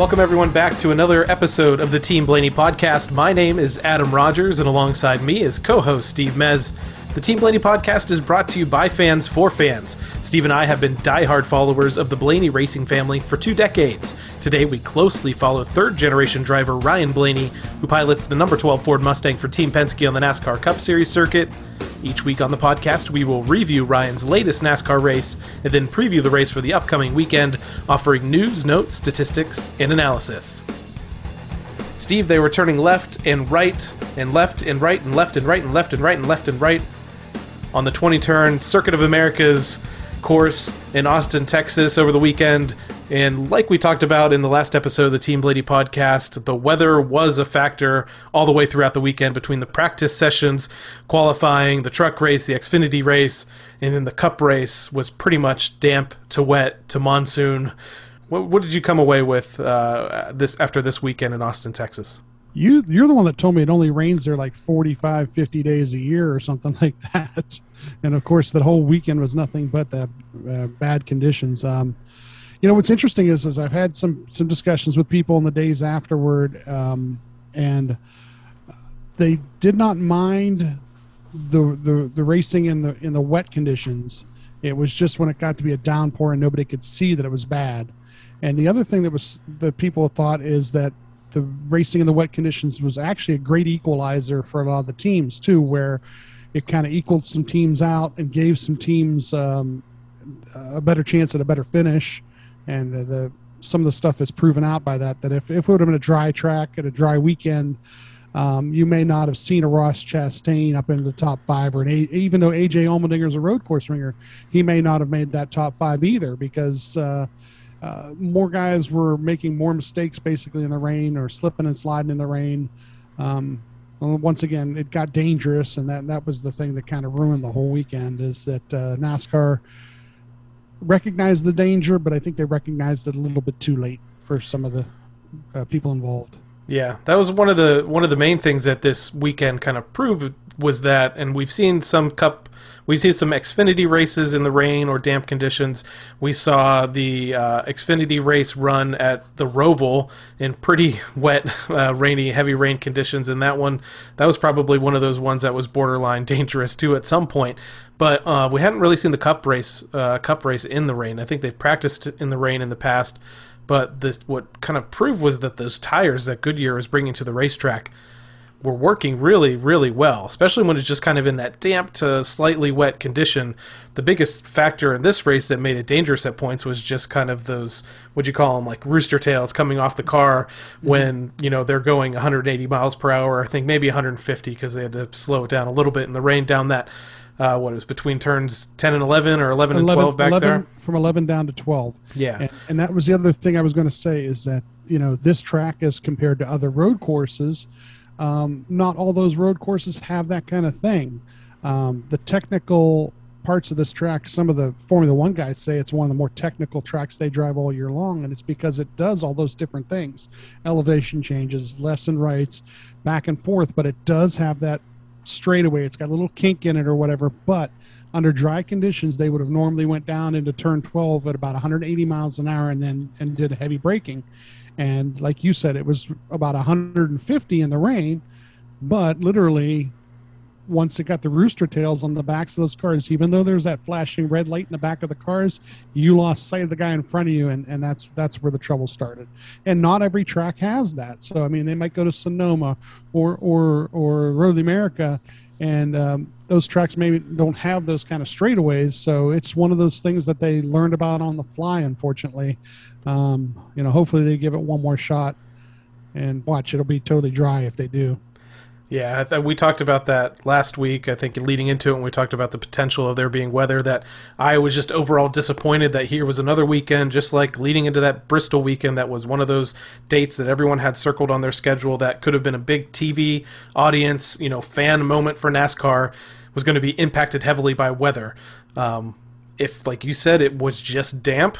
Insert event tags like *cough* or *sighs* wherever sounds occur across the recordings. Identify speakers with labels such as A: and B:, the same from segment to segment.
A: Welcome, everyone, back to another episode of the Team Blaney podcast. My name is Adam Rogers, and alongside me is co host Steve Mez. The Team Blaney podcast is brought to you by fans for fans. Steve and I have been diehard followers of the Blaney racing family for two decades. Today, we closely follow third generation driver Ryan Blaney, who pilots the number 12 Ford Mustang for Team Penske on the NASCAR Cup Series circuit. Each week on the podcast, we will review Ryan's latest NASCAR race and then preview the race for the upcoming weekend, offering news, notes, statistics, and analysis. Steve, they were turning left and right and left and right and left and right and left and right and left and right on the 20 turn Circuit of Americas course in Austin, Texas over the weekend. And like we talked about in the last episode of the Team Blaney podcast, the weather was a factor all the way throughout the weekend between the practice sessions, qualifying, the truck race, the Xfinity race, and then the Cup race was pretty much damp to wet to monsoon. What, what did you come away with uh, this after this weekend in Austin, Texas?
B: You you're the one that told me it only rains there like 45, 50 days a year or something *laughs* like that. And of course, that whole weekend was nothing but that uh, bad conditions. Um, you know what's interesting is, is I've had some some discussions with people in the days afterward, um, and they did not mind the, the the racing in the in the wet conditions. It was just when it got to be a downpour and nobody could see that it was bad. And the other thing that was that people thought is that the racing in the wet conditions was actually a great equalizer for a lot of the teams too, where it kind of equaled some teams out and gave some teams um, a better chance at a better finish and the some of the stuff is proven out by that. That if, if it would have been a dry track at a dry weekend, um, you may not have seen a Ross Chastain up into the top five, or an a, even though AJ Allmendinger is a road course ringer, he may not have made that top five either because uh, uh, more guys were making more mistakes basically in the rain or slipping and sliding in the rain. Um, once again, it got dangerous, and that that was the thing that kind of ruined the whole weekend. Is that uh, NASCAR recognized the danger, but I think they recognized it a little bit too late for some of the uh, people involved.
A: Yeah, that was one of the one of the main things that this weekend kind of proved was that, and we've seen some cup, we've seen some Xfinity races in the rain or damp conditions. We saw the uh, Xfinity race run at the Roval in pretty *laughs* wet, uh, rainy, heavy rain conditions, and that one that was probably one of those ones that was borderline *laughs* dangerous too at some point. But uh, we hadn't really seen the Cup race, uh, Cup race in the rain. I think they've practiced in the rain in the past, but this what kind of proved was that those tires that Goodyear was bringing to the racetrack were working really, really well, especially when it's just kind of in that damp to slightly wet condition. The biggest factor in this race that made it dangerous at points was just kind of those, what you call them, like rooster tails coming off the car when, you know, they're going 180 miles per hour. I think maybe 150 because they had to slow it down a little bit in the rain down that uh, what was between turns 10 and 11 or 11, 11 and 12 back
B: 11,
A: there
B: from 11 down to 12
A: yeah
B: and, and, that was the other thing i was going to say is that you know this track as compared to other road courses um, not all those road courses have that kind of thing um, the technical parts of this track some of the formula one guys say it's one of the more technical tracks they drive all year long and it's because it does all those different things elevation changes lefts and rights back and forth but it does have that straightaway. It's got a little kink in it or whatever, but under dry conditions, they would have normally went down into turn 12 at about 180 miles an hour and then and did heavy braking. And like you said, it was about 150 in the rain, but literally once it got the rooster tails on the backs of those cars, even though there's that flashing red light in the back of the cars, you lost sight of the guy in front of you, and, and that's that's where the trouble started. And not every track has that. So I mean, they might go to Sonoma or or or Road America, and um, those tracks maybe don't have those kind of straightaways. So it's one of those things that they learned about on the fly. Unfortunately, um, you know, hopefully they give it one more shot, and watch it'll be totally dry if they do.
A: Yeah, th- we talked about that last week. I think leading into it, when we talked about the potential of there being weather, that I was just overall disappointed that here was another weekend, just like leading into that Bristol weekend, that was one of those dates that everyone had circled on their schedule that could have been a big TV audience, you know, fan moment for NASCAR, was going to be impacted heavily by weather. Um, if, like you said, it was just damp,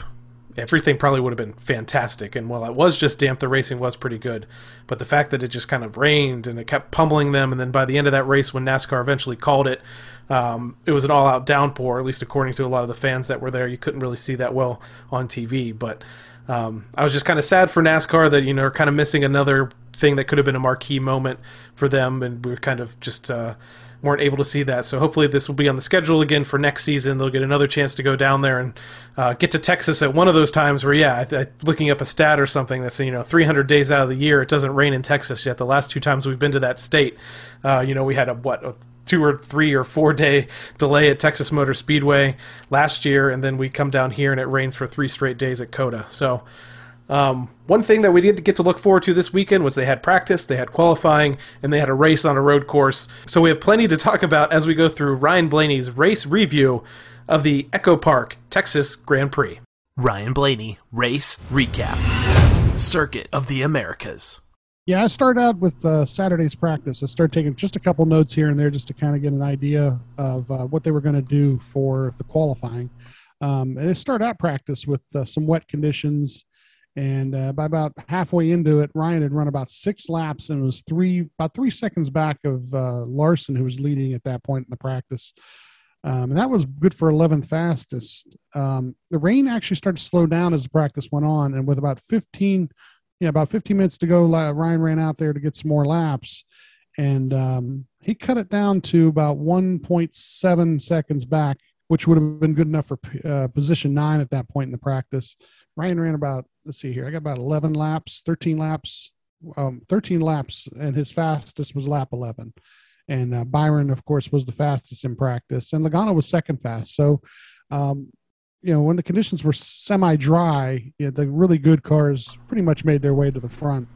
A: everything probably would have been fantastic. And while it was just damp, the racing was pretty good. But the fact that it just kind of rained and it kept pummeling them, and then by the end of that race, when NASCAR eventually called it, um, it was an all-out downpour. At least according to a lot of the fans that were there, you couldn't really see that well on TV. But um, I was just kind of sad for NASCAR that you know kind of missing another thing that could have been a marquee moment for them, and we are kind of just. Uh, weren't able to see that. So hopefully this will be on the schedule again for next season. They'll get another chance to go down there and uh, get to Texas at one of those times where, yeah, I, I, looking up a stat or something that's you know 300 days out of the year, it doesn't rain in Texas yet. The last two times we've been to that state, uh, you know, we had a what. A, two or three or four day delay at Texas Motor Speedway last year, and then we come down here and it rains for three straight days at COTA. So um, one thing that we did get to look forward to this weekend was they had practice, they had qualifying, and they had a race on a road course. So we have plenty to talk about as we go through Ryan Blaney's race review of the Echo Park Texas Grand Prix.
C: Ryan Blaney race recap. Circuit of the Americas.
B: Yeah, I started out with uh, Saturday's practice. I started taking just a couple notes here and there just to kind of get an idea of uh, what they were going to do for the qualifying. Um, and it started out practice with uh, some wet conditions and uh, by about halfway into it, Ryan had run about six laps and was three about three seconds back of uh, Larson, who was leading at that point in the practice. Um, and that was good for 11th fastest. Um, the rain actually started to slow down as the practice went on, and with about 15, yeah, about 15 minutes to go, Ryan ran out there to get some more laps, and um, he cut it down to about 1.7 seconds back, which would have been good enough for uh, position nine at that point in the practice. Ryan ran about let's see here. I got about 11 laps, 13 laps, um, 13 laps, and his fastest was lap 11. And uh, Byron, of course, was the fastest in practice, and Logano was second fast. So, um, you know, when the conditions were semi-dry, you know, the really good cars pretty much made their way to the front.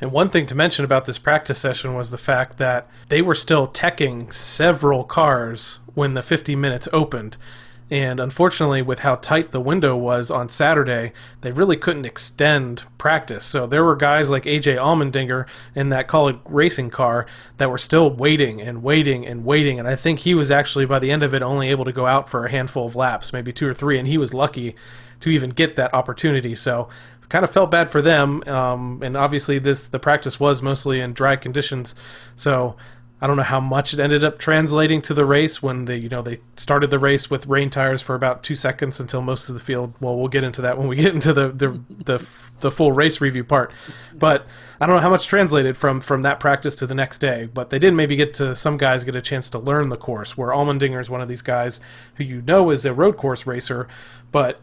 A: And one thing to mention about this practice session was the fact that they were still teching several cars when the 50 minutes opened. And unfortunately, with how tight the window was on Saturday, they really couldn't extend practice. So there were guys like AJ Allmendinger in that Kaulig racing car that were still waiting and waiting and waiting. And I think he was actually, by the end of it, only able to go out for a handful of laps, maybe two or three. And he was lucky to even get that opportunity. So kind of felt bad for them. Um, and obviously, this the practice was mostly in dry conditions. So I don't know how much it ended up translating to the race when they, you know, they started the race with rain tires for about two seconds until most of the field. Well, we'll get into that when we get into the the the, the full race review part. But I don't know how much translated from from that practice to the next day. But they did maybe get to some guys get a chance to learn the course. Where Allmendinger is one of these guys who you know is a road course racer, but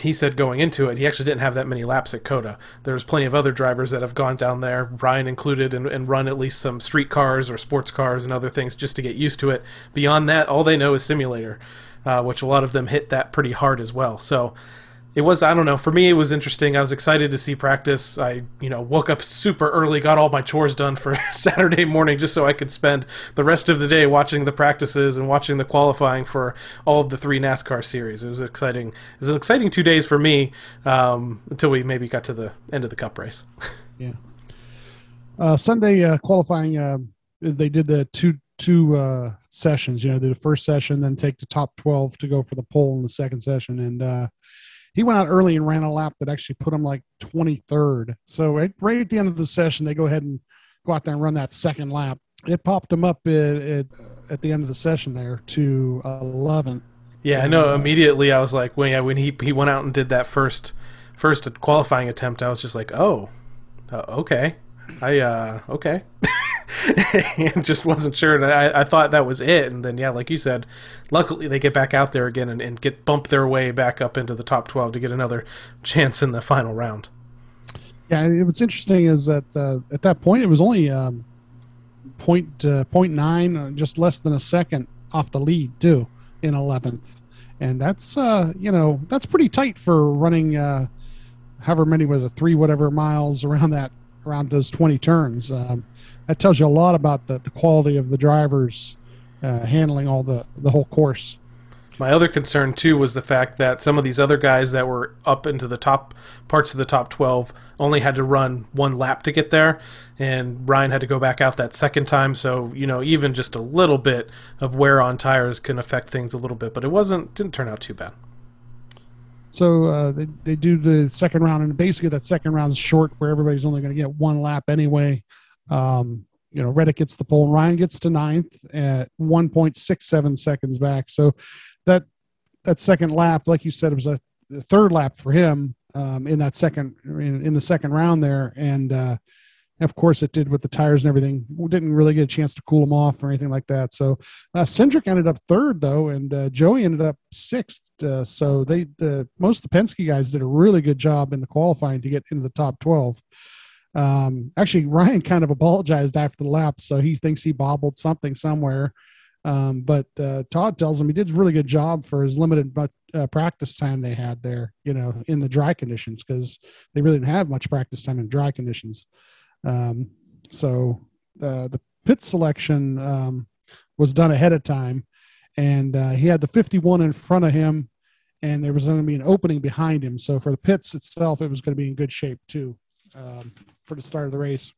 A: he said going into it, he actually didn't have that many laps at COTA. There's plenty of other drivers that have gone down there, Ryan included, and, and, run at least some street cars or sports cars and other things just to get used to it. Beyond that, all they know is simulator, uh, which a lot of them hit that pretty hard as well. So it was I don't know for me it was interesting. I was excited to see practice. I you know woke up super early, got all my chores done for *laughs* Saturday morning just so I could spend the rest of the day watching the practices and watching the qualifying for all of the three NASCAR series. It was exciting. It was an exciting two days for me um, until we maybe got to the end of the Cup race. *laughs*
B: yeah. Uh, Sunday uh, qualifying, uh, they did the two two uh, sessions. You know, the first session, then take the top twelve to go for the pole in the second session, and uh, he went out early and ran a lap that actually put him like 23rd. So right, right at the end of the session, they go ahead and go out there and run that second lap. It popped him up at, at, at the end of the session there to 11th.
A: Yeah, I know. Uh, immediately, I was like, when yeah, when he he went out and did that first first qualifying attempt, I was just like, oh, uh, okay, I uh, okay. *laughs* *laughs* and just wasn't sure. And I, I thought that was it. And then, yeah, like you said, luckily they get back out there again and, and get bump their way back up into the top 12 to get another chance in the final round.
B: Yeah, what's interesting is that uh, at that point it was only um, point, uh, point nine, uh, just less than a second off the lead too, in eleventh, and that's uh, you know that's pretty tight for running uh, however many was it three whatever miles around that around those twenty turns. Um, that tells you a lot about the, the quality of the drivers uh, handling all the the whole course.
A: My other concern too was the fact that some of these other guys that were up into the top parts of the top 12 only had to run one lap to get there and Ryan had to go back out that second time so you know even just a little bit of wear on tires can affect things a little bit but it wasn't didn't turn out too bad.
B: so uh, they they do the second round, and basically that second round is short, where everybody's only going to get one lap anyway. Um, you know, Reddick gets the pole, and Ryan gets to ninth at 1.67 seconds back. So that that second lap, like you said, it was a, third lap for him um, in that second in, in, the second round there, and uh, of course it did with the tires and everything. We didn't really get a chance to cool them off or anything like that. So uh, Cindric ended up third though, and uh, Joey ended up sixth. Uh, so they the most of the Penske guys did a really good job in the qualifying to get into the top twelve. Um, actually, Ryan kind of apologized after the lap, so he thinks he bobbled something somewhere. Um, but uh, Todd tells him he did a really good job for his limited uh, practice time they had there, you know, in the dry conditions because they really didn't have much practice time in dry conditions. Um, so the pit selection um, was done ahead of time, and uh, he had the 51 in front of him, and there was going to be an opening behind him. So for the pits itself, it was going to be in good shape too um, for the start of the race.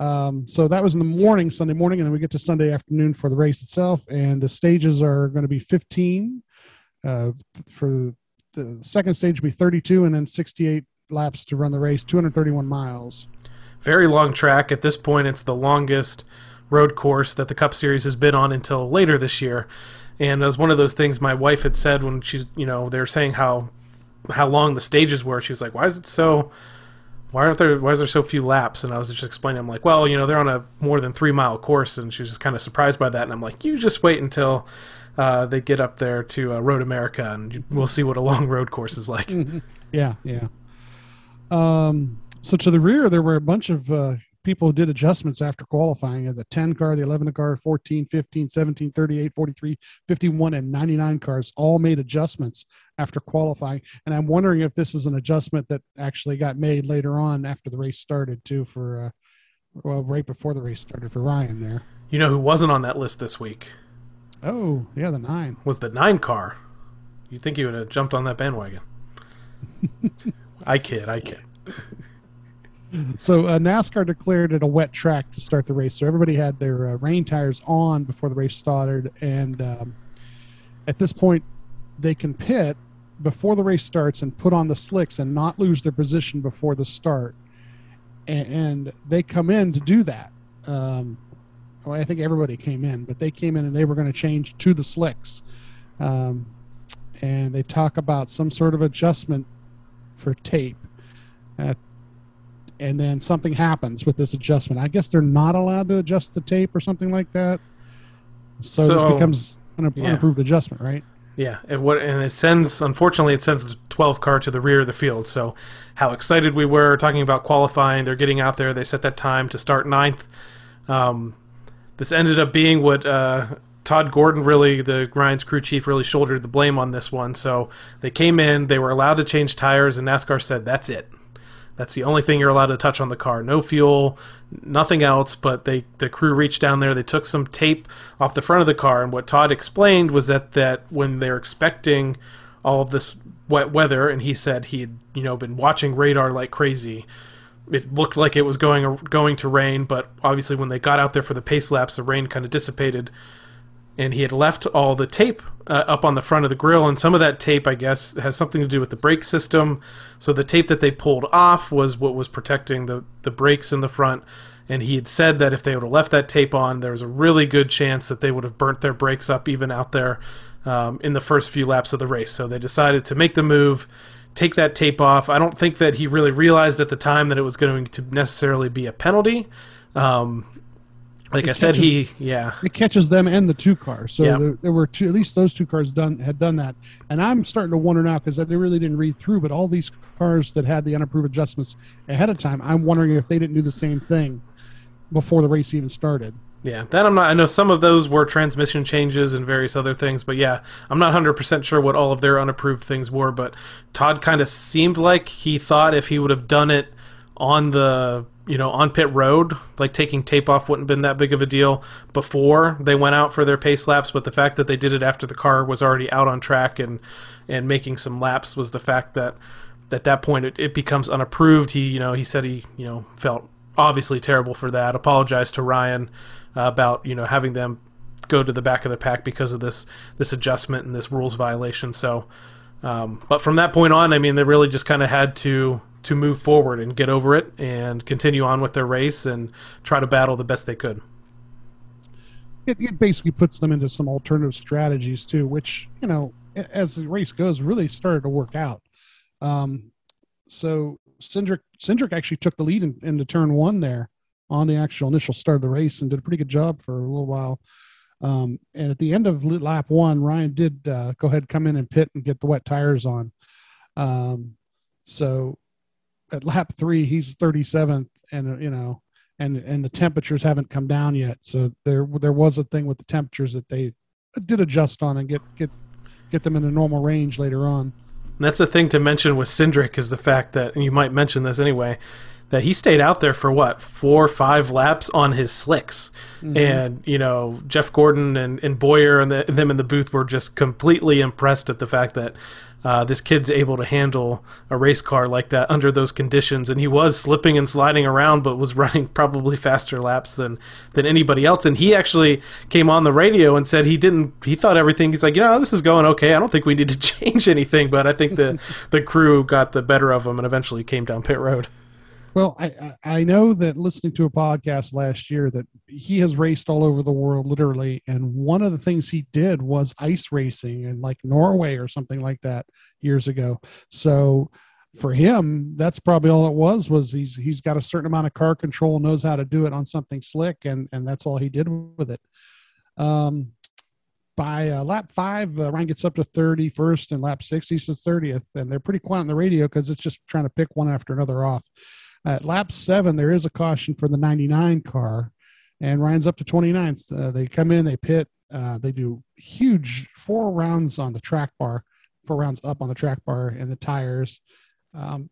B: Um, so that was in the morning, Sunday morning, and then we get to Sunday afternoon for the race itself. And the stages are going to be 15. Uh, for the second stage, will be 32, and then 68 laps to run the race, 231 miles.
A: Very long track. At this point, it's the longest road course that the Cup Series has been on until later this year. And as one of those things my wife had said when she's, you know, they were saying how how long the stages were. She was like, "Why is it so? Why aren't there? Why is there so few laps?" And I was just explaining, I'm like, "Well, you know, they're on a more than three mile course," and she was just kind of surprised by that. And I'm like, "You just wait until." Uh, they get up there to uh, Road America, and we'll see what a long road course is like. *laughs*
B: yeah, yeah. Um, so to the rear, there were a bunch of uh, people who did adjustments after qualifying. The 10 car, the 11 car, 14, 15, 17, 38, 43, 51, and 99 cars all made adjustments after qualifying. And I'm wondering if this is an adjustment that actually got made later on after the race started, too, for, uh, well, right before the race started for Ryan there.
A: You know who wasn't on that list this week?
B: Oh, yeah, the nine.
A: Was the nine car. You think he would have jumped on that bandwagon? *laughs* I kid, I kid.
B: So uh, NASCAR declared it a wet track to start the race, so everybody had their uh, rain tires on before the race started, and um, at this point, they can pit before the race starts and put on the slicks and not lose their position before the start. And, and they come in to do that. Um, well, I think everybody came in, but they came in and they were going to change to the slicks. Um, and they talk about some sort of adjustment for tape. Uh, and then something happens with this adjustment. I guess they're not allowed to adjust the tape or something like that. So, so this becomes an yeah. unapproved adjustment, right?
A: Yeah, and what and it sends unfortunately it sends the 12 car to the rear of the field. So how excited we were talking about qualifying. They're getting out there. They set that time to start ninth. Um, this ended up being what uh, Todd Gordon really, the Ryan's crew chief, really shouldered the blame on this one. So they came in, they were allowed to change tires, and NASCAR said, "That's it. That's the only thing you're allowed to touch on the car. No fuel, nothing else." But they, the crew reached down there, they took some tape off the front of the car, and what Todd explained was that that when they're expecting all of this wet weather, and he said he had you know been watching radar like crazy it looked like it was going going to rain, but obviously when they got out there for the pace laps, the rain kind of dissipated and he had left all the tape uh, up on the front of the grill. And some of that tape i guess has something to do with the brake system. So the tape that they pulled off was what was protecting the, the brakes in the front. And he had said that if they would have left that tape on there was a really good chance that they would have burnt their brakes up even out there um, in the first few laps of the race. So they decided to make the move take that tape off. I don't think that he really realized at the time that it was going to necessarily be a penalty. Um, like I catches, said, he yeah,
B: it catches them and the two cars. So yeah. there, there, were two, at least those two cars done had done that. And I'm starting to wonder now because they really didn't read through, but all these cars that had the unapproved adjustments ahead of time, I'm wondering if they didn't do the same thing before the race even started.
A: Yeah, that I'm not. I know some of those were transmission changes and various other things, but yeah, I'm not 100% sure what all of their unapproved things were. But Todd kind of seemed like he thought if he would have done it on the you know, on pit road, like taking tape off wouldn't have been that big of a deal before they went out for their pace laps. But the fact that they did it after the car was already out on track and and making some laps was the fact that at that point it, it becomes unapproved. He, you know, he said he, you know, felt obviously terrible for that. Apologized to Ryan uh, about you know having them go to the back of the pack because of this this adjustment and this rules violation. So Um, but from that point on, I mean, they really just kind of had to to move forward and get over it and continue on with their race and try to battle the best they could.
B: It, it basically puts them into some alternative strategies too, which you know, as the race goes, really started to work out. Um, so Cindric Cindric actually took the lead in, into turn one there on the actual initial start of the race and did a pretty good job for a little while. Um, and at the end of lap one, Ryan did uh, go ahead, come in and pit and get the wet tires on. Um, so at lap three, he's 37th, and uh, you know, and and the temperatures haven't come down yet. So there there was a thing with the temperatures that they did adjust on and get get get them in a normal range later on.
A: And that's the thing to mention with Cindric is the fact that, and you might mention this anyway, that he stayed out there for what four or five laps on his slicks, mm-hmm. and you know Jeff Gordon and, and Bowyer and the, them in the booth were just completely impressed at the fact that uh, this kid's able to handle a race car like that under those conditions, and he was slipping and sliding around, but was *laughs* running probably faster laps than than anybody else. And he actually came on the radio and said he didn't. He thought everything. He's like, you know, this is going okay. I don't think we need to *laughs* change anything, but I think the the crew got the better of him and eventually came down pit road.
B: Well, I, I know that listening to a podcast last year that he has raced all over the world, literally, and one of the things he did was ice racing in like Norway or something like that years ago. So for him, that's probably all it was. Was he's he's got a certain amount of car control, knows how to do it on something slick, and and that's all he did with it. Um, by uh, lap five, uh, Ryan gets up to 31st, and lap six he's to 30th, and they're pretty quiet on the radio because it's just trying to pick one after another off. At lap seven, there is a caution for the 99 car, and Ryan's up to 29th. Uh, they come in, they pit, uh, they do huge four rounds on the track bar, four rounds up on the track bar and the tires. Um,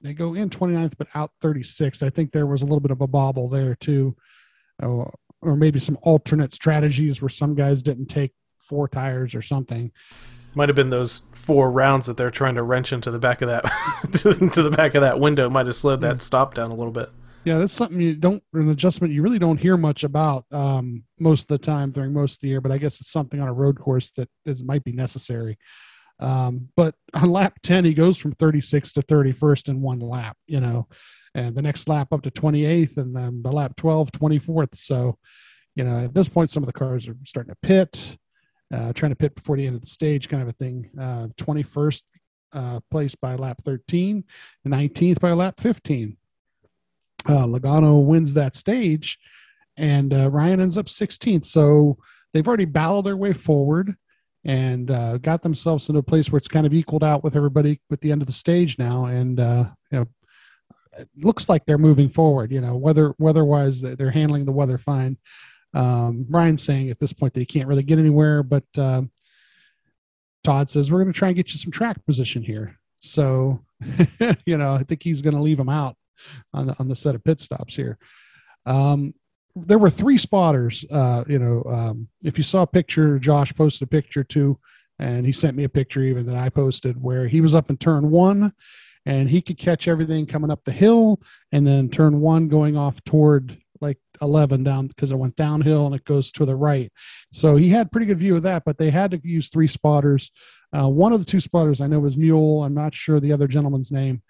B: they go in 29th, but out 36th. I think there was a little bit of a bobble there too, or, or maybe some alternate strategies where some guys didn't take four tires or something.
A: Might have been those four rounds that they're trying to wrench into the back of that *laughs* to the back of that window. Might have slowed that stop down a little bit.
B: Yeah, that's something you don't an adjustment you really don't hear much about um, most of the time during most of the year. But I guess it's something on a road course that is might be necessary. Um, but on lap 10, he goes from 36 to 31st in one lap, you know, and the next lap up to 28th, and then the lap 12, 24th. So, you know, at this point, some of the cars are starting to pit uh, trying to pit before the end of the stage, kind of a thing. Uh, 21st uh, place by lap 13, and 19th by lap 15. Uh, Logano wins that stage, and uh, Ryan ends up 16th. So they've already battled their way forward and uh, got themselves into a place where it's kind of equaled out with everybody with the end of the stage now. And, uh, you know, it looks like they're moving forward. You know, weather weather-wise, they're handling the weather fine. Um, Ryan's saying at this point that he can't really get anywhere, but um, Todd says we're going to try and get you some track position here. So, *laughs* you know, I think he's going to leave him out on the, on the set of pit stops here. Um, there were three spotters. Uh, you know, um, if you saw a picture, Josh posted a picture too, and he sent me a picture even that I posted where he was up in turn one and he could catch everything coming up the hill and then turn one going off toward like 11 down because it went downhill and it goes to the right. So he had pretty good view of that, but they had to use three spotters. Uh, one of the two spotters I know was Mule. I'm not sure the other gentleman's name.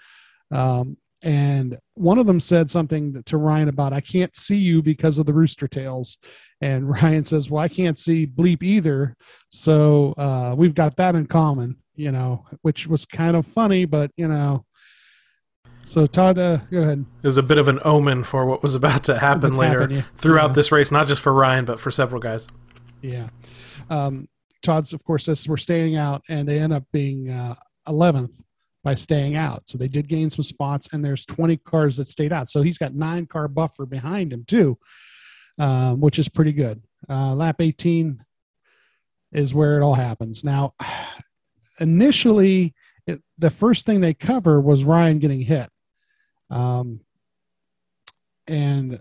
B: Um, and one of them said something to Ryan about, I can't see you because of the rooster tails. And *laughs* Ryan says, Well, I can't see bleep either. So uh, we've got that in common, you know, which was kind of funny, but, you know, so Todd, uh, go ahead.
A: It was a bit of an omen for what was about to happen later happen, yeah. throughout yeah. this race, not just for Ryan, but for several guys.
B: Yeah. Um, Todd's, of course, says we're staying out, and they end up being uh, 11th by staying out. So they did gain some spots, and there's 20 cars that stayed out. So he's got nine car buffer behind him too, um, which is pretty good. Uh, lap 18 is where it all happens. Now, *sighs* initially, it, the first thing they cover was Ryan getting hit. Um, and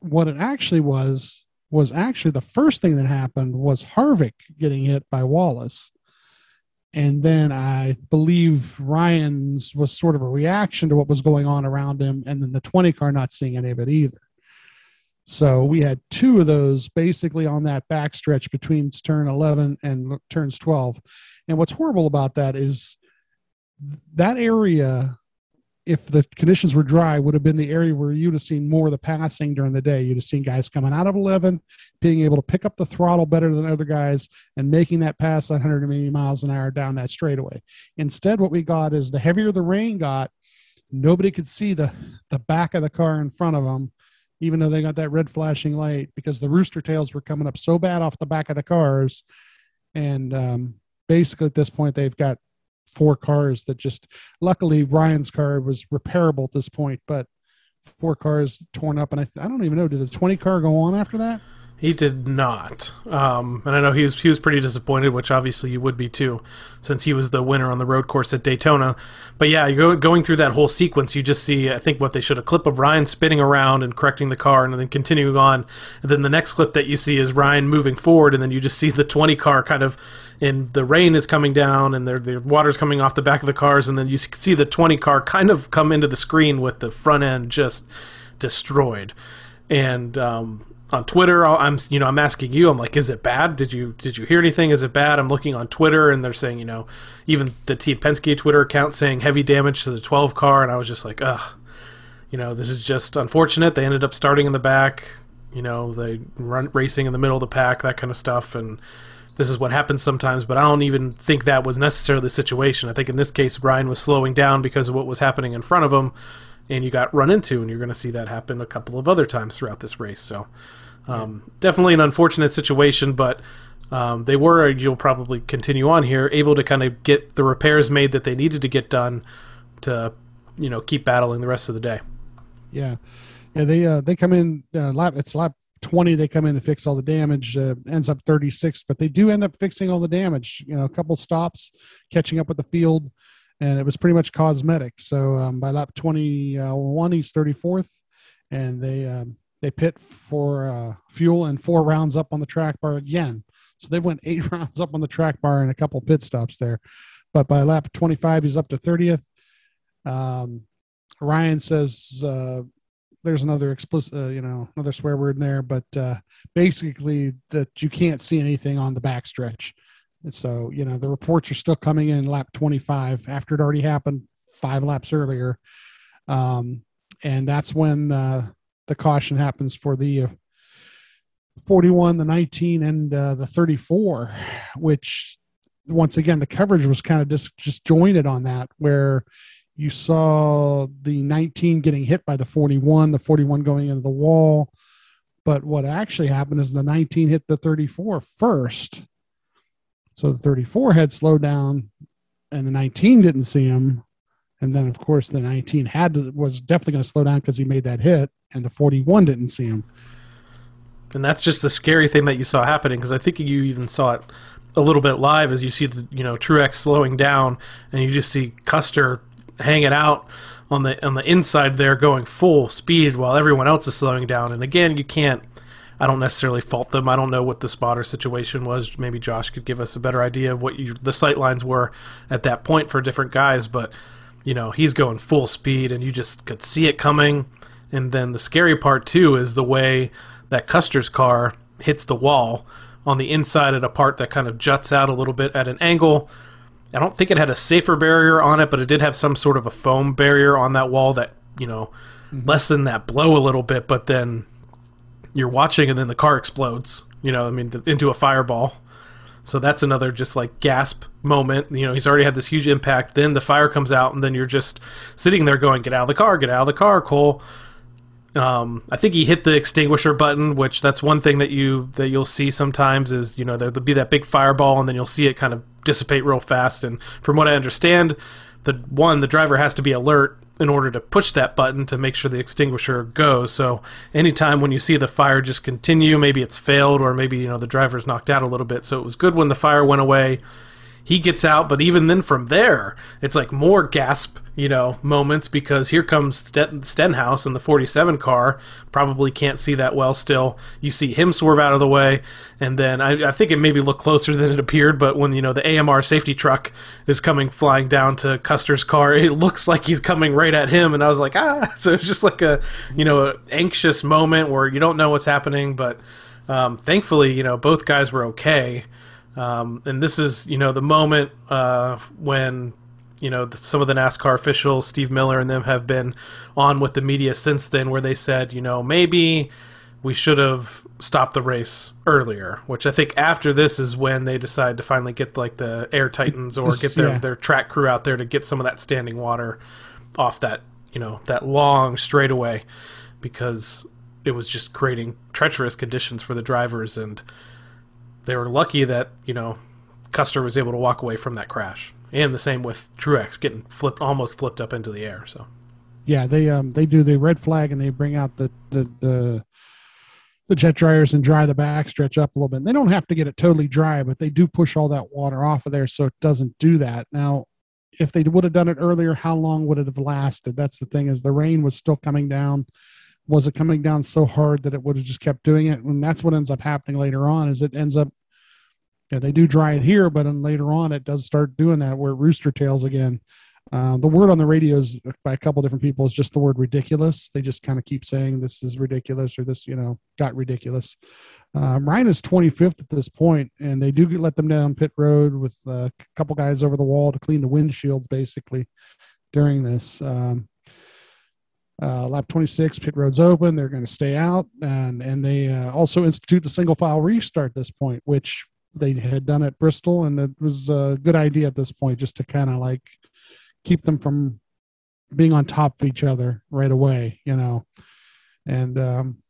B: what it actually was was actually the first thing that happened was Harvick getting hit by Wallace. And then I believe Ryan's was sort of a reaction to what was going on around him, and then the 20 car not seeing any of it either. So we had two of those basically on that backstretch between turn 11 and turns 12. And what's horrible about that is that area, if the conditions were dry, would have been the area where you'd have seen more of the passing during the day. You'd have seen guys coming out of 11, being able to pick up the throttle better than other guys, and making that pass 180 miles an hour down that straightaway. Instead, what we got is the heavier the rain got, nobody could see the, the back of the car in front of them even though they got that red flashing light because the rooster tails were coming up so bad off the back of the cars and um, basically at this point they've got four cars that just luckily ryan's car was repairable at this point but four cars torn up and I, I don't even know did the 20 car go on after that
A: He did not, um, and I know he was he was pretty disappointed, which obviously you would be too, since he was the winner on the road course at Daytona. But yeah, go going through that whole sequence, you just see I think what they should a clip of Ryan spinning around and correcting the car, and then continuing on, and then the next clip that you see is Ryan moving forward, and then you just see the twenty car kind of, and the rain is coming down, and there the water's coming off the back of the cars, and then you see the twenty car kind of come into the screen with the front end just destroyed, and. Um, on Twitter. I'm you know I'm asking you. I'm like, is it bad? Did you did you hear anything? Is it bad? I'm looking on Twitter and they're saying you know even the Team Penske Twitter account saying heavy damage to the 12 car, and I was just like, ugh, you know this is just unfortunate. They ended up starting in the back. You know they run racing in the middle of the pack, that kind of stuff, and this is what happens sometimes. But I don't even think that was necessarily the situation. I think in this case Brian was slowing down because of what was happening in front of him and you got run into, and you're going to see that happen a couple of other times throughout this race. So, um, definitely an unfortunate situation, but um, they were, you'll probably continue on here, able to kind of get the repairs made that they needed to get done to, you know, keep battling the rest of the day.
B: Yeah, yeah. They uh, they come in uh, lap. It's lap twenty. They come in to fix all the damage. Uh, ends up thirty six, but they do end up fixing all the damage. You know, a couple stops, catching up with the field, and it was pretty much cosmetic. So um, by lap twenty one, he's thirty fourth, and they um, they pit for uh, fuel and four rounds up on the track bar again. So they went *laughs* eight rounds up on the track bar and a couple pit stops there. But by lap 25, he's up to 30th. Um, Ryan says uh, there's another explicit, uh, you know, another swear word in there, but uh, basically that you can't see anything on the backstretch. And so, you know, the reports are still coming in lap 25 after it already happened five laps earlier. Um, and that's when uh, the caution happens for the uh, 41, the 19, and uh, the 34, which once again the coverage was kind of just disjointed on that, where you saw the 19 getting hit by the 41, the 41 going into the wall. But what actually happened is the 19 hit the 34 first. So the 34 had slowed down, and the 19 didn't see him. And then, of course, the 19 had to, was definitely going to slow down because he made that hit, and the 41 didn't see him.
A: And that's just the scary thing that you saw happening because I think you even saw it a little bit live as you see the you know Truex slowing down and you just see Custer hanging out on the on the inside there going full speed while everyone else is slowing down. And again, you can't. I don't necessarily fault them. I don't know what the spotter situation was. Maybe Josh could give us a better idea of what you, the sight lines were at that point for different guys. But you know he's going full speed and you just could see it coming. And then the scary part too is the way that Custer's car hits the wall on the inside at a part that kind of juts out a little bit at an angle. I don't think it had a safer barrier on it, but it did have some sort of a foam barrier on that wall that, you know, mm-hmm. lessened that blow a little bit, but then you're watching and then the car explodes, you know, I mean, th- into a fireball. So that's another just like gasp moment. You know, he's already had this huge impact. Then the fire comes out, and then you're just sitting there going, "Get out of the car! Get out of the car, Cole!" Um, I think he hit the extinguisher button, which that's one thing that you that you'll see sometimes is you know there'll be that big fireball, and then you'll see it kind of dissipate real fast. And from what I understand, the one the driver has to be alert in order to push that button to make sure the extinguisher goes. So anytime when you see the fire just continue, maybe it's failed or maybe you know the driver's knocked out a little bit. So it was good when the fire went away. He gets out, but even then from there, it's like more gasp, you know, moments because here comes Stenhouse in the 47 car. Probably can't see that well still. You see him swerve out of the way, and then I, I think it maybe looked closer than it appeared, but when, you know, the AMR safety truck is coming flying down to Custer's car, it looks like he's coming right at him, and I was like, ah. *laughs* So it's just like a, you know, anxious moment where you don't know what's happening, but um, thankfully, you know, both guys were okay. Um, and this is, you know, the moment uh, when, you know, some of the NASCAR officials, Steve Miller and them, have been on with the media since then, where they said, you know, maybe we should have stopped the race earlier. Which I think after this is when they decide to finally get like the Air Titans or get their, yeah. their track crew out there to get some of that standing water off that, you know, that long straightaway because it was just creating treacherous conditions for the drivers and they were lucky that you know Custer was able to walk away from that crash, and the same with Truex getting flipped, almost flipped up into the air. So,
B: yeah, they um they do the red flag and they bring out the the the the jet dryers and dry the back stretch up a little bit. And they don't have to get it totally dry, but they do push all that water off of there so it doesn't do that. Now, if they would have done it earlier, how long would it have lasted? That's the thing is the rain was still coming down. Was it coming down so hard that it would have just kept doing it? And that's what ends up happening later on is it ends up yeah, they do dry it here, but then later on it does start doing that where rooster tails again. Uh, the word on the radios by a couple different people is just the word ridiculous. They just kind of keep saying this is ridiculous or this, you know, got ridiculous. Um, Ryan is 25th at this point, and they do get, let them down pit road with a couple guys over the wall to clean the windshields basically during this. Um, uh, lap 26, pit road's open. They're going to stay out, and and they uh, also institute the single file restart this point, which they had done at Bristol, and it was a good idea at this point just to kind of like keep them from being on top of each other right away, you know. And um,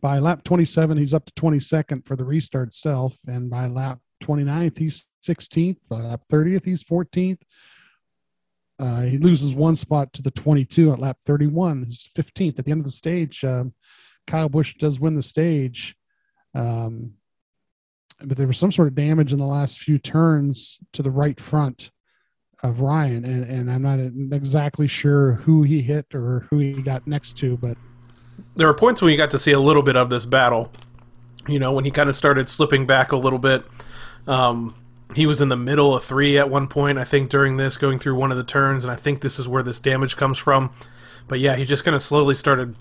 B: by lap 27, he's up to 22nd for the restart itself, and by lap 29th, he's 16th. By lap 30th, he's 14th. Uh, he loses one spot to the 22 at lap 31. He's 15th at the end of the stage. Um, Kyle Busch does win the stage. Um, but there was some sort of damage in the last few turns to the right front of Ryan, and, and I'm not exactly sure who he hit or who he got next to, but
A: there were points when you got to see a little bit of this battle. You know, when he kind of started slipping back a little bit. Um, he was in the middle of three at one point, I think, during this, going through one of the turns, and I think this is where this damage comes from. But yeah, he just kind of slowly started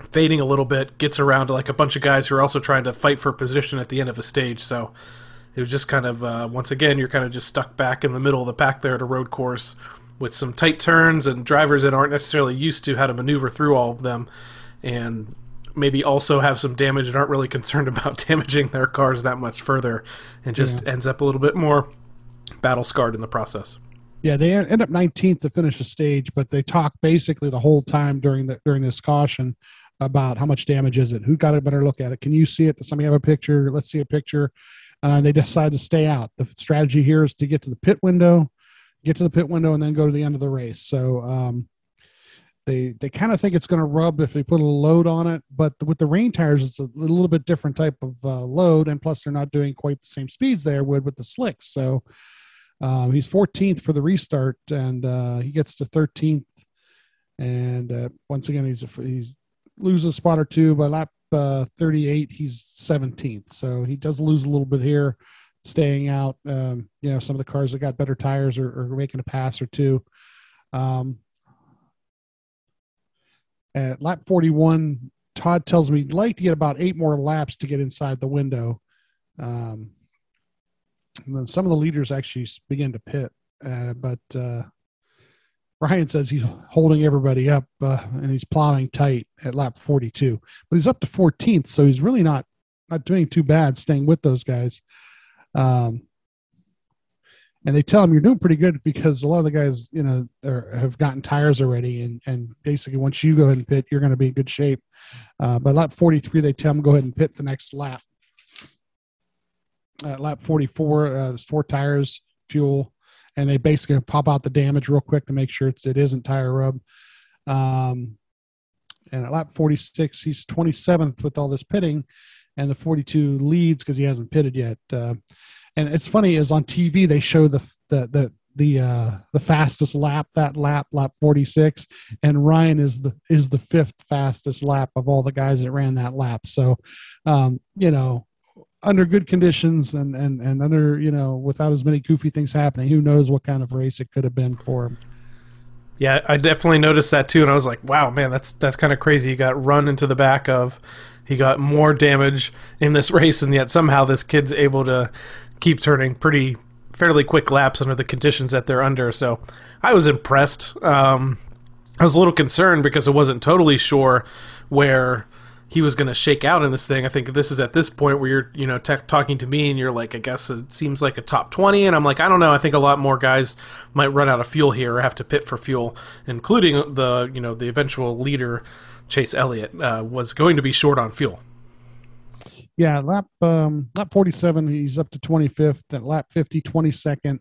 A: fading a little bit, gets around to like a bunch of guys who are also trying to fight for position at the end of a stage. So it was just kind of uh, once again you're kind of just stuck back in the middle of the pack there at a road course with some tight turns and drivers that aren't necessarily used to how to maneuver through all of them, and maybe also have some damage and aren't really *laughs* concerned about damaging their cars that much further, and just yeah. ends up a little bit more battle scarred in the process.
B: Yeah, they end up 19th to finish the stage, but they talk basically the whole time during the during this caution about how much damage is it, who got a better look at it, can you see it? Does somebody have a picture? Let's see a picture. Uh, they decide to stay out. The strategy here is to get to the pit window, get to the pit window, and then go to the end of the race. So um, they they kind of think it's going to rub if they put a load on it, but with the rain tires, it's a little bit different type of uh, load, and plus they're not doing quite the same speeds they would with the slicks. So um, he's 14th for the restart, and uh, he gets to 13th. And uh, once again, he's he's loses a spot or two. By lap uh, 38, he's 17th. So he does lose a little bit here, staying out. Um, you know, some of the cars that got better tires are, are making a pass or two. Um, at lap 41, Todd tells me he'd like to get about eight more laps to get inside the window. Um, and then some of the leaders actually begin to pit, uh, but uh, Ryan says he's holding everybody up uh, and he's plowing tight at lap 42, but he's up to 14th, so he's really not not doing too bad staying with those guys. Um, and they tell him you're doing pretty good because a lot of the guys, you know, are, have gotten tires already, and and basically once you go ahead and pit, you're going to be in good shape. Uh, by lap 43, they tell him go ahead and pit the next lap. At lap 44, uh, there's four tires, fuel, and they basically pop out the damage real quick to make sure it's, it isn't tire rub. Um, and at lap 46, he's 27th with all this pitting, and the 42 leads because he hasn't pitted yet. Uh, And it's funny is on TV they show the the the the uh the fastest lap that lap lap 46 and ryan is the is the fifth fastest lap of all the guys that ran that lap so um you know under good conditions and and and under you know without as many goofy things happening who knows what kind of race it could have been for him
A: Yeah, I definitely noticed that too, and I was like, "Wow, man, that's that's kind of crazy." He got run into the back of, he got more damage in this *laughs* race, and yet somehow this kid's able to keep turning pretty fairly quick laps under the conditions that they're under. So I was impressed. Um, I was a little concerned because I wasn't totally sure where he was going to shake out in this thing. I think this is at this point where you're, you know, talking to me and you're like, I guess it seems like a top 20. And I'm like, I don't know. I think a lot more guys might run out of fuel here or have to pit for fuel, including the, you know, the eventual leader, Chase Elliott, uh, was going to be short on fuel.
B: Yeah, lap um, lap 47, he's up to 25th. At lap 50, 22nd.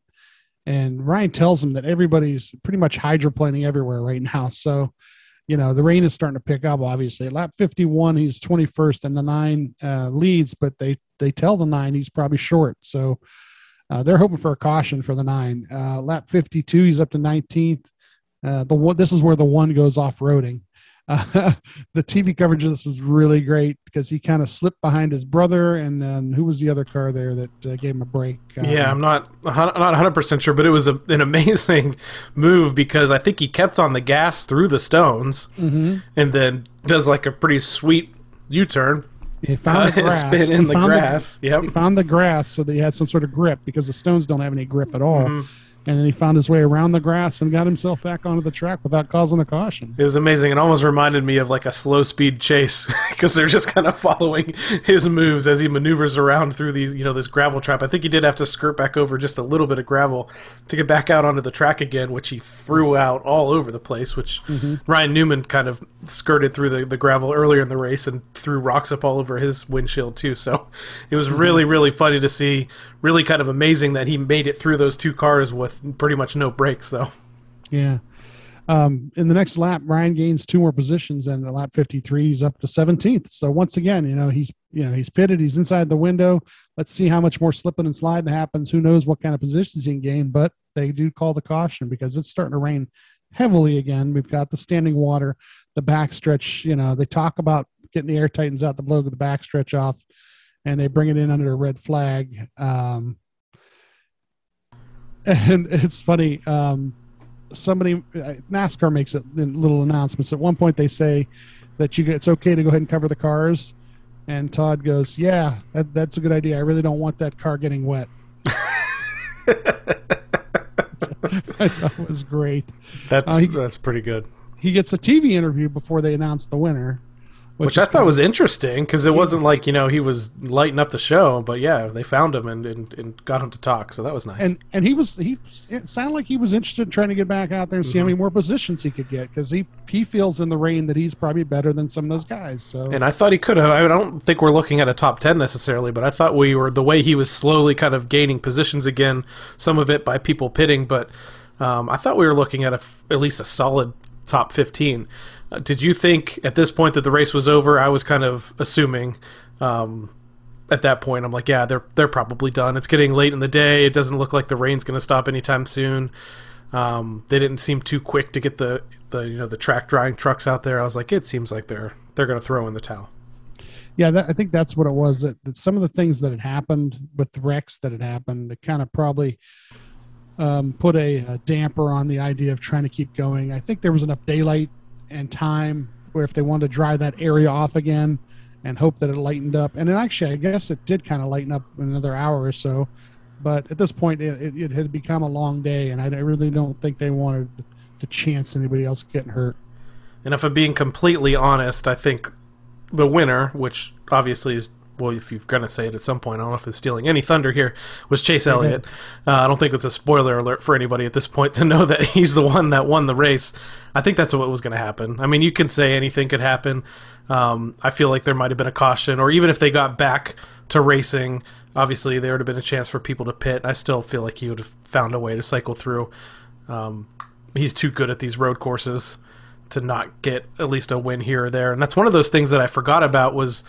B: And Ryan tells him that everybody's pretty much hydroplaning everywhere right now. So, you know, the rain is starting to pick up, obviously. Lap 51, he's 21st, and the nine uh, leads, but they, they tell the nine he's probably short. So uh, they're hoping for a caution for the nine. Uh, lap 52, he's up to 19th. Uh, the one, this is where the one goes off roading. Uh, *laughs* the TV coverage of this was really great because he kind of slipped behind his brother, and then who was the other car there that uh, gave him a break? Um,
A: Yeah, I'm not I'm not 100 percent sure, but it was a, an amazing *laughs* move because I think he kept on the gas through the stones,
B: Mm-hmm.
A: and then does like a pretty sweet U-turn,
B: he found the *laughs*
A: uh,
B: grass.
A: spin
B: He
A: in the
B: found
A: grass. yep.
B: he found the grass so that he had some sort of grip because the stones don't have any grip at all.
A: Mm-hmm.
B: And then he found his way around the grass and got himself back onto the track without causing a caution.
A: It was amazing. It almost reminded me of like a slow speed chase *laughs* because they're just kind of following his moves as he maneuvers around through these, you know, this gravel trap. I think he did have to skirt back over just a little bit of gravel to get back out onto the track again, which he threw out all over the place. Which mm-hmm. Ryan Newman kind of skirted through the, the gravel earlier in the race and threw rocks up all over his windshield too. So it was mm-hmm. really, really funny to see. Really kind of amazing that he made it through those two cars with pretty much no brakes, though.
B: Yeah. Um, in the next lap, Ryan gains two more positions, and lap 53, he's up to 17th. So once again, you know, he's you know he's pitted, he's inside the window. Let's see how much more slipping and sliding happens. Who knows what kind of positions he can gain? But they do call the caution because it's starting to rain heavily again. We've got the standing water, the backstretch. You know, they talk about getting the Air Titans out to blow the backstretch off, and they bring it in under a red flag. Um, *laughs* and it's funny. Um, somebody uh, NASCAR makes it little announcements. At one point, they say that you it's okay to go ahead and cover the cars, and Todd goes, "Yeah, that, that's a good idea. I really don't want that car getting wet." *laughs* *laughs* that was great.
A: That's
B: Uh, he-
A: that's pretty good.
B: He gets a TV interview before they announce the winner,
A: Which, I thought
B: kinda-
A: was interesting because it wasn't like you know he was lighting up the show, but yeah, they found him and, and, and got him to talk, so that was nice.
B: and and he was he it sounded like he was interested in trying to get back out there and see how many more positions he could get because he he feels in the rain that he's probably better than some of those guys. So
A: And I thought he could have. I don't think we're looking at a top 10 necessarily, but I thought we were the way he was slowly kind of gaining positions again, some of it by people pitting, but um, I thought we were looking at a, at least a solid top 15. Did you think at this point that the race was over? I was kind of assuming um, at that point. I'm like, yeah, they're they're probably done. It's getting late in the day. It doesn't look like the rain's going to stop anytime soon. Um, they didn't seem too quick to get the, the you know the track drying trucks out there. I was like, it seems like they're they're going to throw in the towel.
B: Yeah, that, I think that's what it was. That, that some of the things that had happened with wrecks that had happened, it kind of probably um, put a, a damper on the idea of trying to keep going. I think there was enough daylight and time where if they wanted to dry that area off again and hope that it lightened up, and actually, I guess it did kind of lighten up in another hour or so. But at this point, it, it, it had become a long day, and I really don't think they wanted to chance anybody else getting hurt.
A: And if I'm being completely honest, I think the winner, which obviously is well, if you're gonna say it at some point, I don't know if I'm stealing any thunder here, was Chase Elliott. Uh, I don't think it's a spoiler alert for anybody at this point to know *laughs* that he's the one that won the race. I think that's what was going to happen. I mean, you can say anything could happen. Um, I feel like there might have been a caution, or even if they got back to racing, obviously there would have been a chance for people to pit. I still feel like he would have found a way to cycle through. Um, he's too good at these road courses to not get at least a win here or there. And that's one of those things that I forgot about was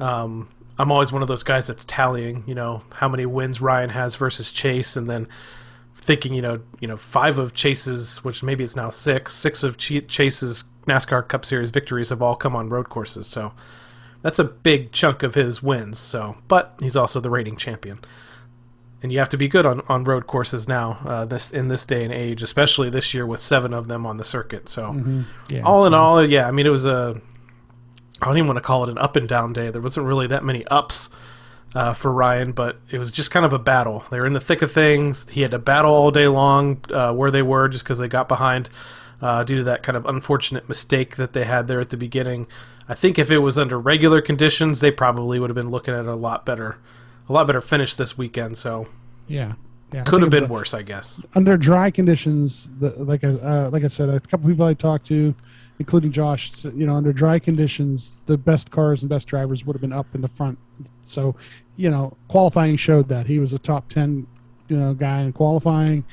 A: um, I'm always one of those guys that's tallying, you know, how many wins Ryan has versus Chase, and then thinking, you know, you know, five of Chase's, which maybe it's now six, six of Chase's NASCAR Cup Series victories have all come on road courses. So that's a big chunk of his wins. So, but he's also the rating champion, and you have to be good on, on road courses now. Uh, this in this day and age, especially this year with seven of them on the circuit. So,
B: Mm-hmm. Yeah,
A: all in all, yeah, I mean, it was a. I don't even want to call it an up and down day. There wasn't really that many ups uh, for Ryan, but it was just kind of a battle. They were in the thick of things. He had to battle all day long uh, where they were just because they got behind uh, due to that kind of unfortunate mistake that they had there at the beginning. I think if it was under regular conditions, they probably would have been looking at a lot better, a lot better finish this weekend. So
B: yeah, yeah.
A: Could have
B: think it was
A: been
B: a-
A: worse, I guess.
B: under dry conditions. The, like I uh, like I said, a couple people I talked to, including Josh, you know, under dry conditions, the best cars and best drivers would have been up in the front. So, you know, qualifying showed that he was a top ten, you know, guy in qualifying.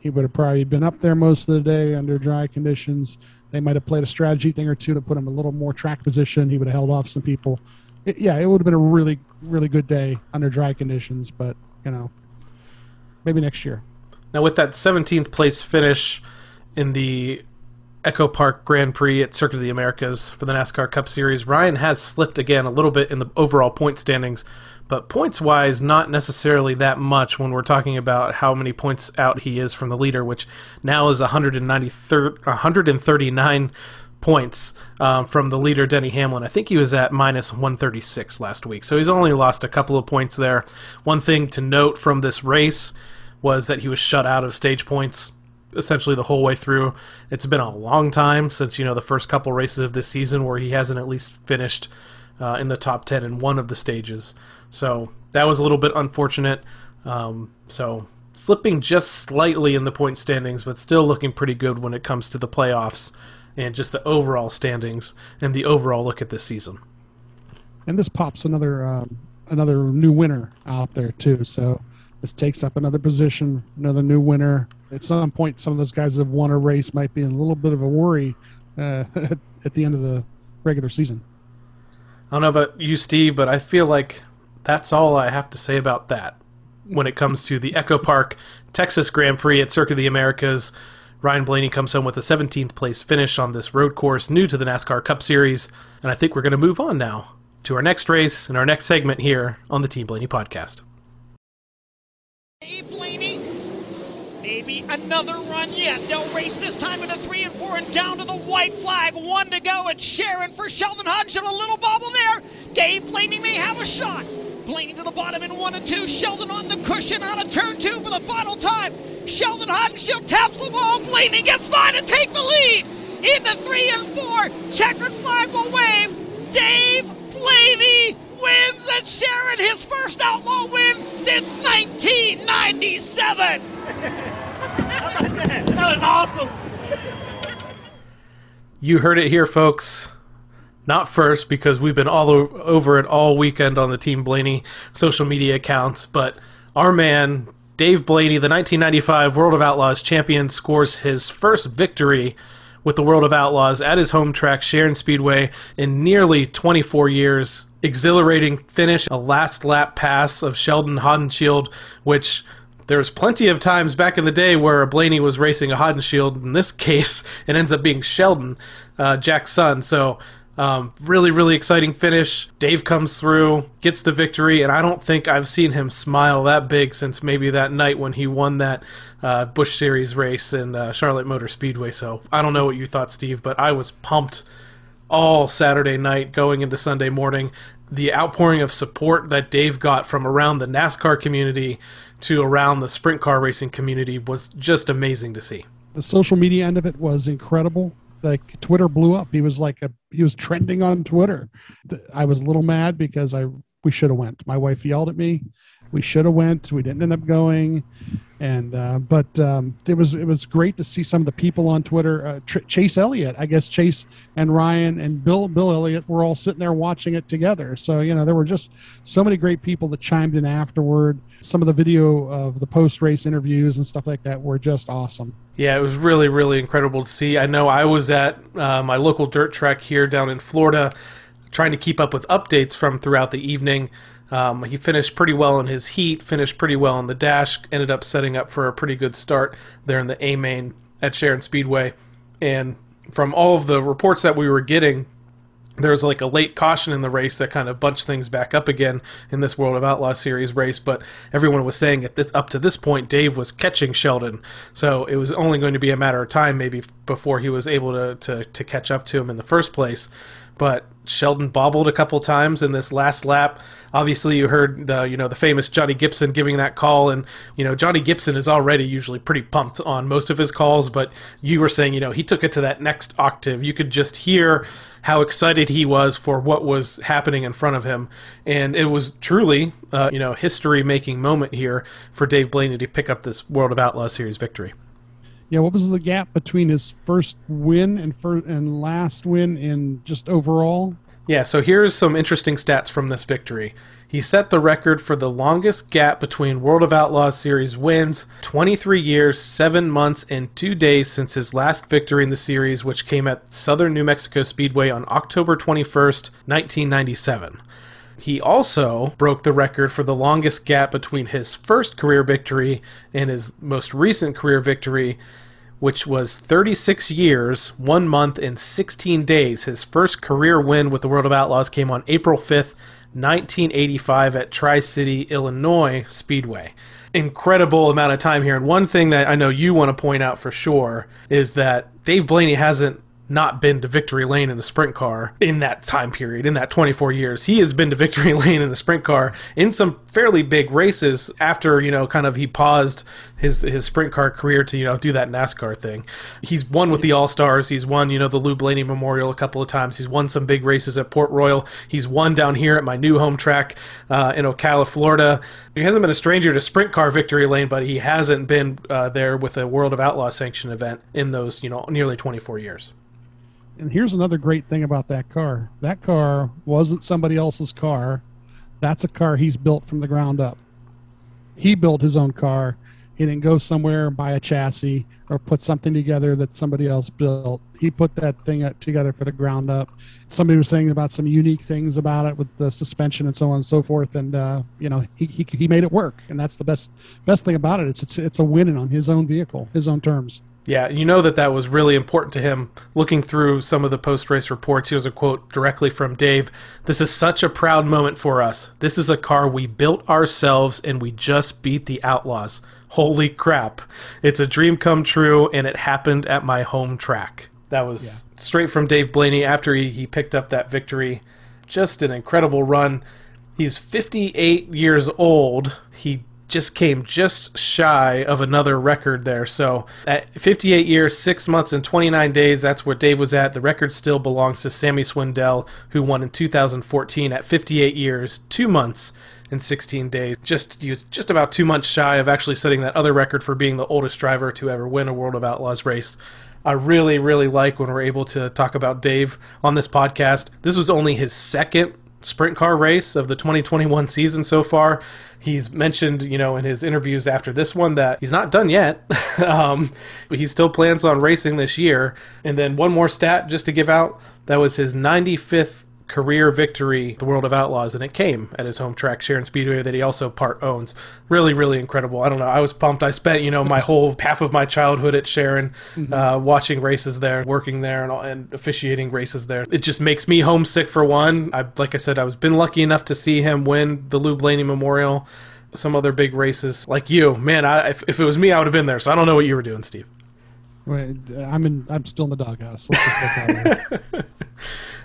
B: He would have probably been up there most of the day under dry conditions. They might have played a strategy thing or two to put him a little more track position. He would have held off some people. It, yeah, it would have been a really, really good day under dry conditions. But you know, maybe next year.
A: Now, with that 17th place finish in the Echo Park Grand Prix at Circuit of the Americas for the NASCAR Cup Series, Ryan has slipped again a little bit in the overall point standings, but points wise, not necessarily that much when we're talking about how many points out he is from the leader, which now is 193 139 points um, from the leader, Denny Hamlin. I think he was at minus 136 last week, so he's only lost a couple of points there. One thing to note from this race was that he was shut out of stage points essentially the whole way through. It's been a long time since you know the first couple races of this season where he hasn't at least finished uh, in the top ten in one of the stages. So that was a little bit unfortunate. Um, so slipping just slightly in the point standings, but still looking pretty good when it comes to the playoffs and just the overall standings and the overall look at this season.
B: and this pops another um, another new winner out there too. So this takes up another position, another new winner. At some point, some of those guys that have won a race might be in a little bit of a worry uh, *laughs* at, at the end of the regular season.
A: I don't know about you, Steve, but I feel like that's all I have to say about that when it comes to the Echo Park Texas Grand Prix at Circuit of the Americas. Ryan Blaney comes home with a 17th place finish on this road course new to the NASCAR Cup Series, and I think we're going to move on now to our next race and our next segment here on the Team Blaney podcast.
D: Dave Blaney, maybe another run yet. They'll race this time into three and four and down to the white flag. One to go. It's Sharon for Sheldon Haudenschild. A little bobble there. Dave Blaney may have a shot. Blaney to the bottom in one and two. Sheldon on the cushion out of turn two for the final time. Sheldon Haudenschild taps the ball. Blaney gets by to take the lead. Into three and four. Checkered flag will wave. Dave Blaney wins and Sharon his first outlaw win since 1997.
C: That was awesome.
A: You heard it here, folks. Not first, because we've been all over it all weekend on the Team Blaney social media accounts, but our man, Dave Blaney, the 1995 World of Outlaws champion, scores his first victory with the World of Outlaws at his home track, Sharon Speedway, in nearly 24 years. Exhilarating finish, a last lap pass of Sheldon Haudenschild, which there was plenty of times back in the day where Blaney was racing a Haudenschild. In this *laughs* case, it ends up being Sheldon, uh, Jac's son. So, um, really, really exciting finish. Dave comes through, gets the victory, and I don't think I've seen him smile that big since maybe that night when he won that uh, Busch Series race in uh, Charlotte Motor Speedway. So, I don't know what you thought, Steve, but I was pumped all Saturday night going into Sunday morning. The outpouring of support that Dave got from around the NASCAR community to around the sprint car racing community was just amazing to see.
B: The social media end of it was incredible. Like Twitter blew up. He was like a he was trending on Twitter. I was a little mad because I we should have went. My wife yelled at me. We should have went. We didn't end up going. And uh, but um, it was it was great to see some of the people on Twitter. Uh, Tr- Chase Elliott, I guess Chase and Ryan and Bill Bill Elliott were all sitting there watching it together. So you know there were just so many great people that chimed in afterward. Some of the video of the post race interviews and stuff like that were just awesome.
A: Yeah, it was really, really incredible to see. I know I was at uh, my local dirt track here down in Florida trying to keep up with updates from throughout the evening. Um, he finished pretty well in his heat, finished pretty well in the dash, ended up setting up for a pretty good start there in the A main at Sharon Speedway. And from all of the reports that we were getting, there was like a late caution in the race that kind of bunched things back up again in this World of Outlaw series race. But everyone was saying at this up to this point, Dave was catching Sheldon, so it was only going to be a matter of time maybe before he was able to to, to catch up to him in the first place but Sheldon bobbled a couple times in this last lap. Obviously, you heard the you know the famous Johnny Gibson giving that call, and you know Johnny Gibson is already usually pretty pumped on most of his calls, but you were saying you know he took it to that next octave. You could just hear how excited he was for what was happening in front of him, and it was truly uh, you know history making moment here for Dave Blaney to pick up this World of Outlaw Series victory.
B: Yeah, what was the gap between his first win and first and last win in just overall?
A: Yeah, so here's some interesting stats from this victory. He set the record for the longest gap between World of Outlaws series wins 23 years, 7 months, and 2 days since his last victory in the series, which came at Southern New Mexico Speedway on October 21st, 1997. He also broke the record for the longest gap between his first career victory and his most recent career victory, which was 36 years, 1 month, and 16 days. His first career win with the World of Outlaws came on April 5th, 1985 at Tri City, Illinois Speedway. Incredible amount of time here. And one thing that I know you want to point out for sure is that Dave Blaney hasn't not been to victory lane in the sprint car in that time period, in that 24 years. He has been to victory *laughs* lane in the sprint car in some fairly big races after, you know, kind of he paused his his sprint car career to, you know, do that NASCAR thing. He's won with the All Stars. He's won, you know, the Lou Blaney Memorial a couple of times. He's won some big races at Port Royal. He's won down here at my new home track uh, in Ocala, Florida. He hasn't been a stranger to sprint car victory lane, but he hasn't been uh, there with a World of Outlaw sanction event in those, you know, nearly 24 years
B: and here's another great thing about that car. That car wasn't somebody else's car. That's a car he's built from the ground up. He built his own car. He didn't go somewhere and buy a chassis or put something together that somebody else built. He put that thing together for the ground up. Somebody was saying about some unique things about it with the suspension and so on and so forth. And uh, you know he, he, he made it work. And that's the best best thing about it. It's it's, it's a winning on his own vehicle his own terms
A: yeah, you know that that was really important to him. Looking through some of the post race reports, here's a quote directly from Dave This is such a proud moment for us. This is a car we built ourselves and we just beat the Outlaws. Holy crap. It's a dream come true and it happened at my home track. That was yeah. straight from Dave Blaney after he, he picked up that victory. Just an incredible run. He's 58 years old. He just came just shy of another record there. So at 58 years, 6 months, and 29 days, that's where Dave was at. The record still belongs to Sammy Swindell, who won in 2014 at 58 years, 2 months, and 16 days. Just just about 2 months shy of actually setting that other record for being the oldest driver to ever win a World of Outlaws race. I really, really like when we're able to talk about Dave on this podcast. This was only his second sprint car race of the 2021 season so far. He's mentioned, you know, in his interviews after this one that he's not done yet. *laughs* um, but he still plans on racing this year. And then one more stat just to give out that was his 95th career victory, the World of Outlaws, and it came at his home track, Sharon Speedway, that he also part owns. Really, really incredible. I don't know. I was pumped. I spent, you know, my whole half of my childhood at Sharon, mm-hmm. uh, watching races there, working there, and, and officiating races there. It just makes me homesick for one. I, like I said, I was been lucky enough to see him win the Lou Blaney Memorial. Some other big races like you, man. I, if, if it was me, I would have been there. So I don't know what you were doing, Steve.
B: Wait, I'm in. I'm still in the doghouse. *laughs*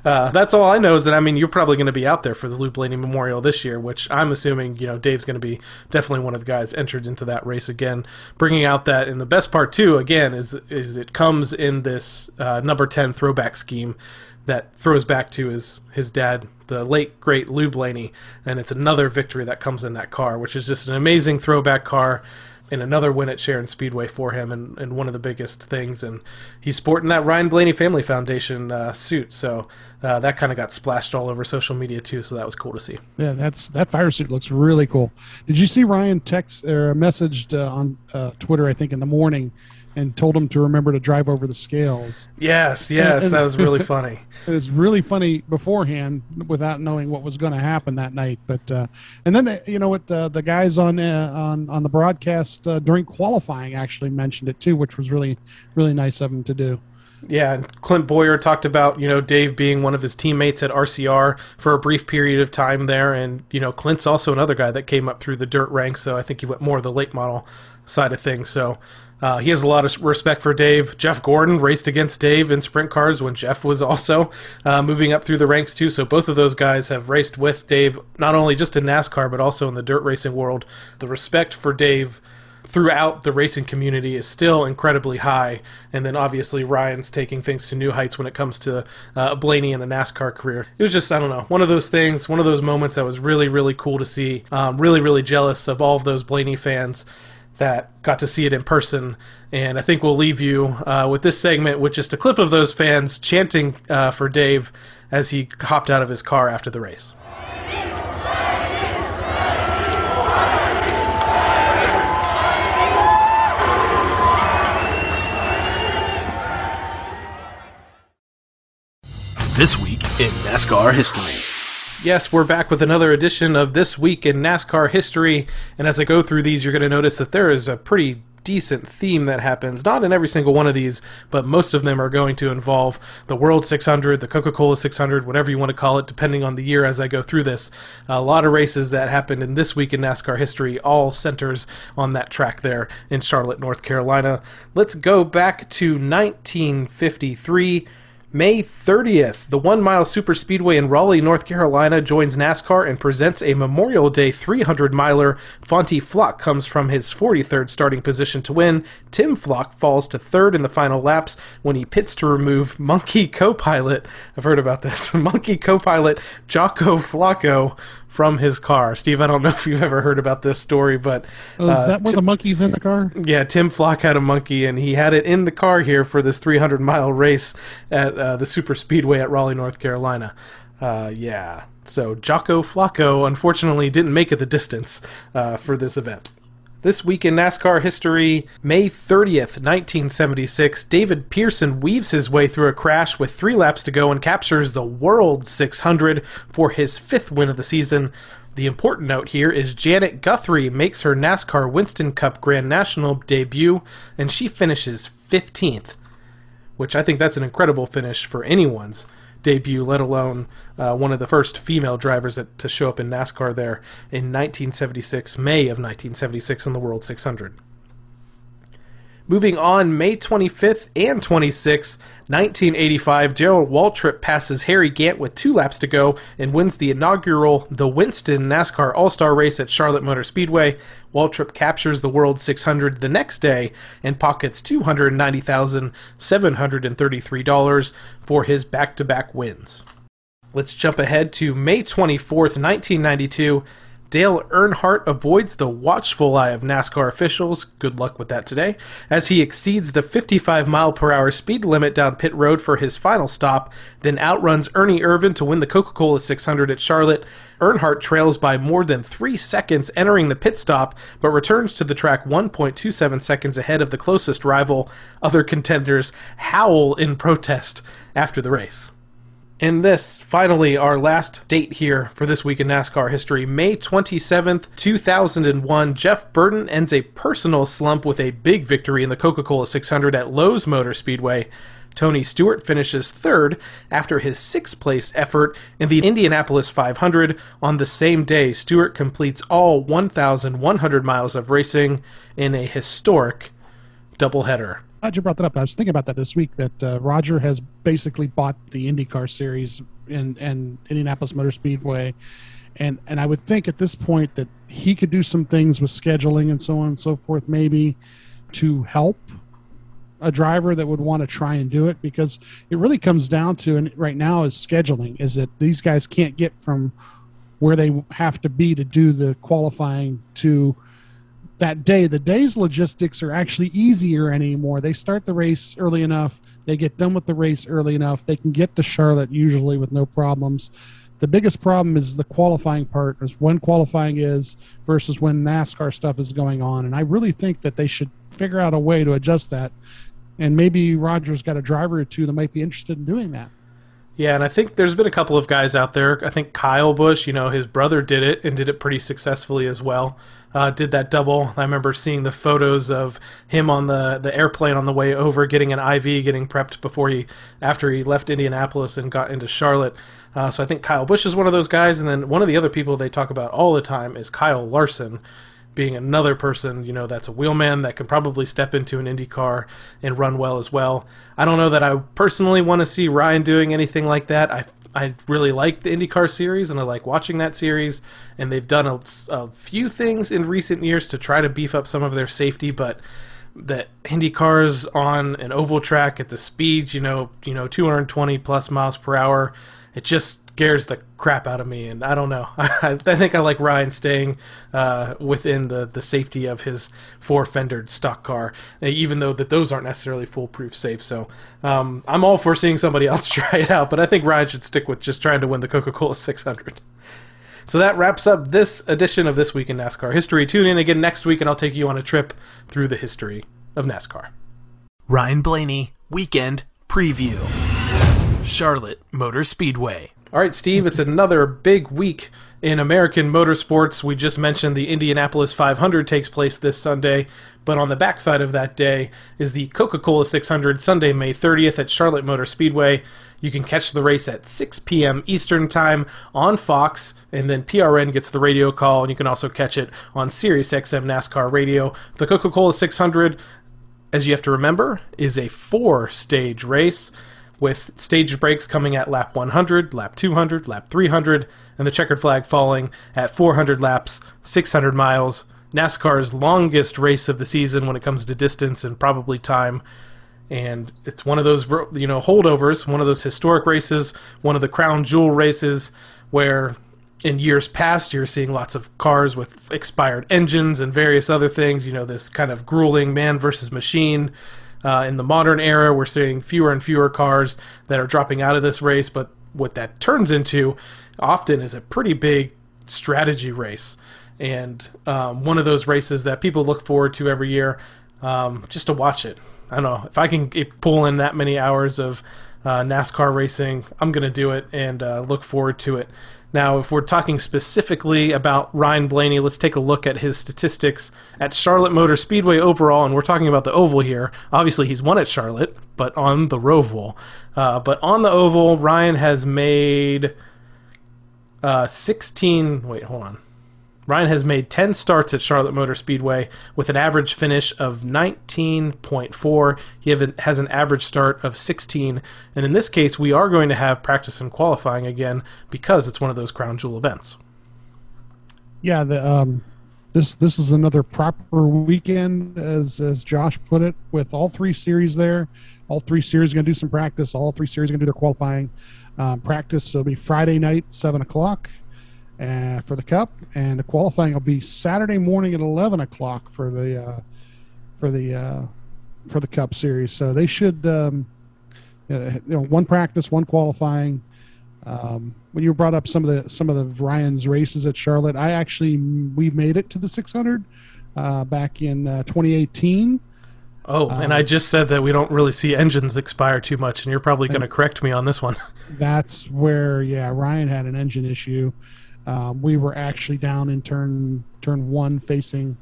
A: uh, that's all I know is that I mean you're probably going to be out there for the Lou Blaney Memorial this year, which I'm assuming you know Dave's going to be definitely one of the guys entered into that race again, bringing out that. And the best part too, again, is is it comes in this uh, number ten throwback scheme that throws back to his his dad, the late great Lou Blaney, and it's another victory that comes in that car, which is just an amazing throwback car and another win at Sharon Speedway for him, and, and one of the biggest things. And he's sporting that Ryan Blaney Family Foundation uh, suit, so uh, that kind of got splashed all over social media too. So that was cool to see.
B: Yeah, that's that fire suit looks really cool. Did you see Ryan text or messaged uh, on uh, Twitter? I think in the morning, and told him to remember to drive over the scales.
A: Yes, yes,
B: And-
A: that was really *laughs* funny.
B: It was really funny beforehand without knowing what was going to happen that night. But uh, and then they, you know what the the guys on uh, on on the broadcast uh, during qualifying actually mentioned it too, which was really really nice of them to do.
A: Yeah, and Clint Bowyer talked about, you know, Dave being one of his teammates at RCR for a brief period of time there. And, you know, Clint's also another guy that came up through the dirt ranks, so I think he went more of the late model side of things. So uh, he has a lot of respect for Dave. Jeff Gordon raced against Dave in sprint cars when Jeff was also uh, moving up through the ranks, too. So both of those guys have raced with Dave, not only just in NASCAR, but also in the dirt racing world. The respect for Dave throughout the racing community is still incredibly high. And then obviously Ryan's taking things to new heights when it comes to uh, Blaney and the NASCAR career. It was just, I don't know, one of those things, one of those moments that was really, really cool to see. Um, really, really jealous of all of those Blaney fans that got to see it in person. And I think we'll leave you uh, with this segment with just a clip of those fans chanting uh, for Dave as he hopped out of his car after the race.
C: This week in NASCAR history.
A: Yes, we're back with another edition of This Week in NASCAR History. And as I go through these, you're going to notice that there is a pretty decent theme that happens. Not in every single one of these, but most of them are going to involve the World 600, the Coca Cola 600, whatever you want to call it, depending on the year as I go through this. A lot of races that happened in This Week in NASCAR History all centers on that track there in Charlotte, North Carolina. Let's go back to 1953. May 30th, the one mile super speedway in Raleigh, North Carolina joins NASCAR and presents a Memorial Day 300 miler. Fonty Flock comes from his 43rd starting position to win. Tim Flock falls to third in the final laps when he pits to remove monkey co pilot. I've heard about this. *laughs* monkey co pilot Jocko Flocko from his car. Steve, I don't know *laughs* if you've ever heard about this story, but.
B: Oh, is
A: uh,
B: that where the monkey's in the car?
A: yeah, Tim Flock had a monkey, and he had it in the car here for this 300 mile race at uh, the Super Speedway at Raleigh, North Carolina. Uh, yeah, so Jocko Flocko unfortunately didn't make it the distance uh, for this event. This week in NASCAR history, May 30th, 1976, David Pearson weaves his way through a crash with three laps to go and captures the World 600 for his fifth win of the season. The important note here is Janet Guthrie makes her NASCAR Winston Cup Grand National debut, and she finishes 15th, which I think that's an incredible finish for anyone's debut, let alone uh, one of the first female drivers to show up in NASCAR there in 1976, May of 1976 in the World 600. Moving on, May 25th and 26th, 1985, Darrell Waltrip passes Harry Gant with two laps to go and wins the inaugural The Winston NASCAR All Star race at Charlotte Motor Speedway. Waltrip captures the World 600 the next day and pockets $290,733 for his back to back wins. Let's jump ahead to May 24th, 1992. Dale Earnhardt avoids the watchful eye of NASCAR officials. Good luck with that today. As he exceeds the 55 mile per hour speed limit down pit road for his final stop, then outruns Ernie Irvan to win the Coca Cola 600 at Charlotte. Earnhardt trails by more than three seconds entering the pit stop, but returns to the track 1.27 seconds ahead of the closest rival. Other contenders howl in protest after the race. And this, finally, our last date here for this week in NASCAR history, May 27th, 2001. Jeff Burton ends a personal slump with a big victory in the Coca Cola 600 at Lowe's Motor Speedway. Tony Stewart finishes third after his sixth place effort in the Indianapolis 500. On the same day, Stewart completes all 1,100 miles of racing in a historic doubleheader.
B: Glad you brought that up. I was thinking about that this week. That uh, Roger has basically bought the IndyCar series and and Indianapolis Motor Speedway, and and I would think at this point that he could do some things with scheduling and so on and so forth, maybe to help a driver that would want to try and do it because it really comes down to and right now is scheduling is that these guys can't get from where they have to be to do the qualifying to that day. The day's logistics are actually easier anymore. They start the race early enough, they get done with the race early enough, they can get to Charlotte usually with no problems. The biggest problem is the qualifying part, is when qualifying is versus when NASCAR stuff is going on. And I really think that they should figure out a way to adjust that. And maybe Rogers got a driver or two that might be interested in doing that.
A: Yeah, and I think there's been a couple of guys out there. I think Kyle Busch, you know, his brother did it and did it pretty successfully as well. Uh, did that double. I remember seeing the photos of him on the, the airplane on the way over, getting an IV, getting prepped before he after he left Indianapolis and got into Charlotte. Uh, so I think Kyle Busch is one of those guys, and then one of the other people they talk about all the time is Kyle Larson, being another person, you know, that's a wheelman that can probably step into an Indy car and run well as well. I don't know that I personally want to see Ryan doing anything like that. I I really like the IndyCar series and I like watching that series. And they've done a, a, few things in recent years to try to beef up some of their safety, but the Indy cars on an oval track at the speeds, you know, you know, 220 plus miles per hour, it just scares the crap out of me, and I don't know. *laughs* I, I think I like Ryan staying uh, within the, the safety of his four fendered stock car, even though that those aren't necessarily foolproof safe. So um, I'm all for seeing somebody *laughs* else try it out, but I think Ryan should stick with just trying to win the Coca Cola 600. So that wraps up this edition of This Week in NASCAR History. Tune in again next week, and I'll take you on a trip through the history of NASCAR.
C: Ryan Blaney, Weekend Preview. Charlotte Motor Speedway.
A: All right, Steve, it's another big week in American motorsports. We just mentioned the Indianapolis 500 takes place this Sunday, but on the backside of that day is the Coca Cola 600 Sunday, May 30th at Charlotte Motor Speedway. You can catch the race at 6 p.m. Eastern Time on Fox, and then PRN gets the radio call, and you can also catch it on Sirius XM NASCAR Radio. The Coca Cola 600, as you have to remember, is a four stage race with stage breaks coming at lap 100, lap 200, lap 300, and the checkered flag falling at 400 laps, 600 miles. NASCAR's longest race of the season when it comes to distance and probably time. And it's one of those, you know, holdovers, one of those historic races, one of the crown jewel races where in years past you're seeing lots of cars with expired engines and various other things, you know, this kind of grueling man versus machine uh, in the modern era, we're seeing fewer and fewer cars that are dropping out of this race, but what that turns into often is a pretty big strategy race. And um, one of those races that people look forward to every year um, just to watch it. I don't know. If I can pull in that many hours of uh, NASCAR racing, I'm going to do it and uh, look forward to it. Now, if we're talking specifically about Ryan Blaney, let's take a look at his statistics at Charlotte Motor Speedway overall, and we're talking about the oval here. Obviously, he's won at Charlotte, but on the Roval. Uh, but on the oval, Ryan has made uh, 16. Wait, hold on. Ryan has made 10 starts at Charlotte Motor Speedway with an average finish of 19.4. He has an average start of 16. And in this case, we are going to have practice and qualifying again because it's one of those crown jewel events.
B: Yeah, the, um, this this is another proper weekend, as as Josh put it, with all three series there. All three series are going to do some practice. All three series going to do their qualifying. Um, practice will be Friday night, seven o'clock uh, for the Cup, and the qualifying will be Saturday morning at eleven o'clock for the uh, for the uh, for the Cup Series. So they should, um, you know, one practice, one qualifying. Um, when you brought up some of the some of the Ryan's races at Charlotte, I actually we made it to the 600 uh, back in uh, 2018.
A: Oh, and I um, just said that we don't really see engines expire too much, and you're probably going to correct me on this one. *laughs*
B: That's where, yeah, Ryan had an engine issue. Um, we were actually down in turn turn one, facing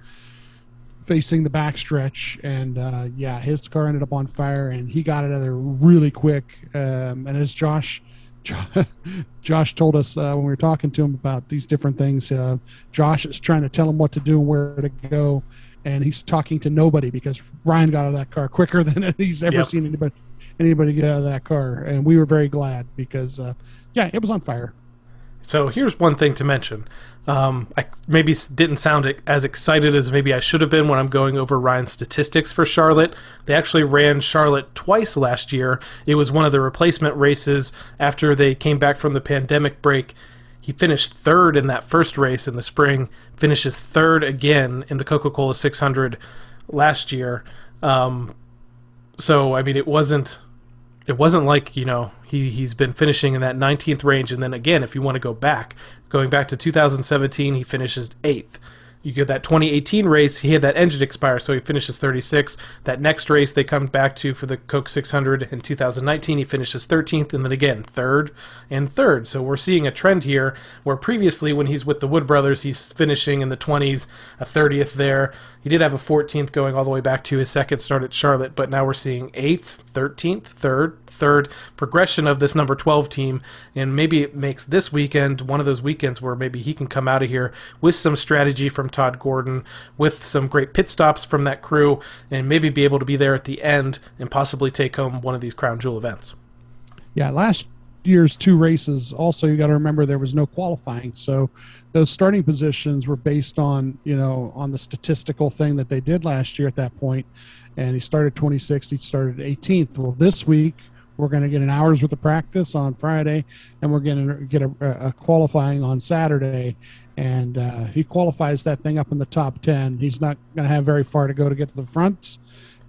B: facing the backstretch, and uh, yeah, his car ended up on fire, and he got it out of there really quick. Um, and as Josh *laughs* Josh told us uh, when we were talking to him about these different things, uh, Josh is trying to tell him what to do and where to go, and he's talking to nobody because Ryan got out of that car quicker *laughs* than he's ever yep. seen anybody anybody get out of that car, and we were very glad because uh, yeah, it was on fire.
A: So here's one thing to mention. Um, I maybe didn't sound as excited as maybe I should have been when I'm going over Ryan's statistics for Charlotte. They actually ran Charlotte twice last year. It was one of the replacement races after they came back from the pandemic break. He finished third in that first race in the spring, finishes third again in the Coca Cola 600 last year. Um, so, I mean, it wasn't it wasn't like you know he he's been finishing in that 19th range and then again if you want to go back going back to 2017 he finishes 8th you get that 2018 race, he had that engine expire, so he finishes 36. That next race they come back to for the Coke 600 in 2019, he finishes 13th, and then again third and third. So we're seeing a trend here where previously when he's with the Wood Brothers, he's finishing in the 20s, a 30th there. He did have a 14th going all the way back to his second start at Charlotte, but now we're seeing 8th, 13th, 3rd, third progression of this number 12 team. And maybe it makes this weekend one of those weekends where maybe he can come out of here with some strategy from Todd Gordon, with some great pit stops from that crew, and maybe be able to be there at the end and possibly take home one of these crown jewel events.
B: Yeah, last year's two races also you got to remember there was no qualifying so those starting positions were based on you know on the statistical thing that they did last year at that point and he started 26th he started 18th well this week we're going to get an hour's worth of practice on friday and we're going to get a, a qualifying on saturday. And uh, he qualifies that thing up in the top 10 he's not going to have very far to go to get to the front.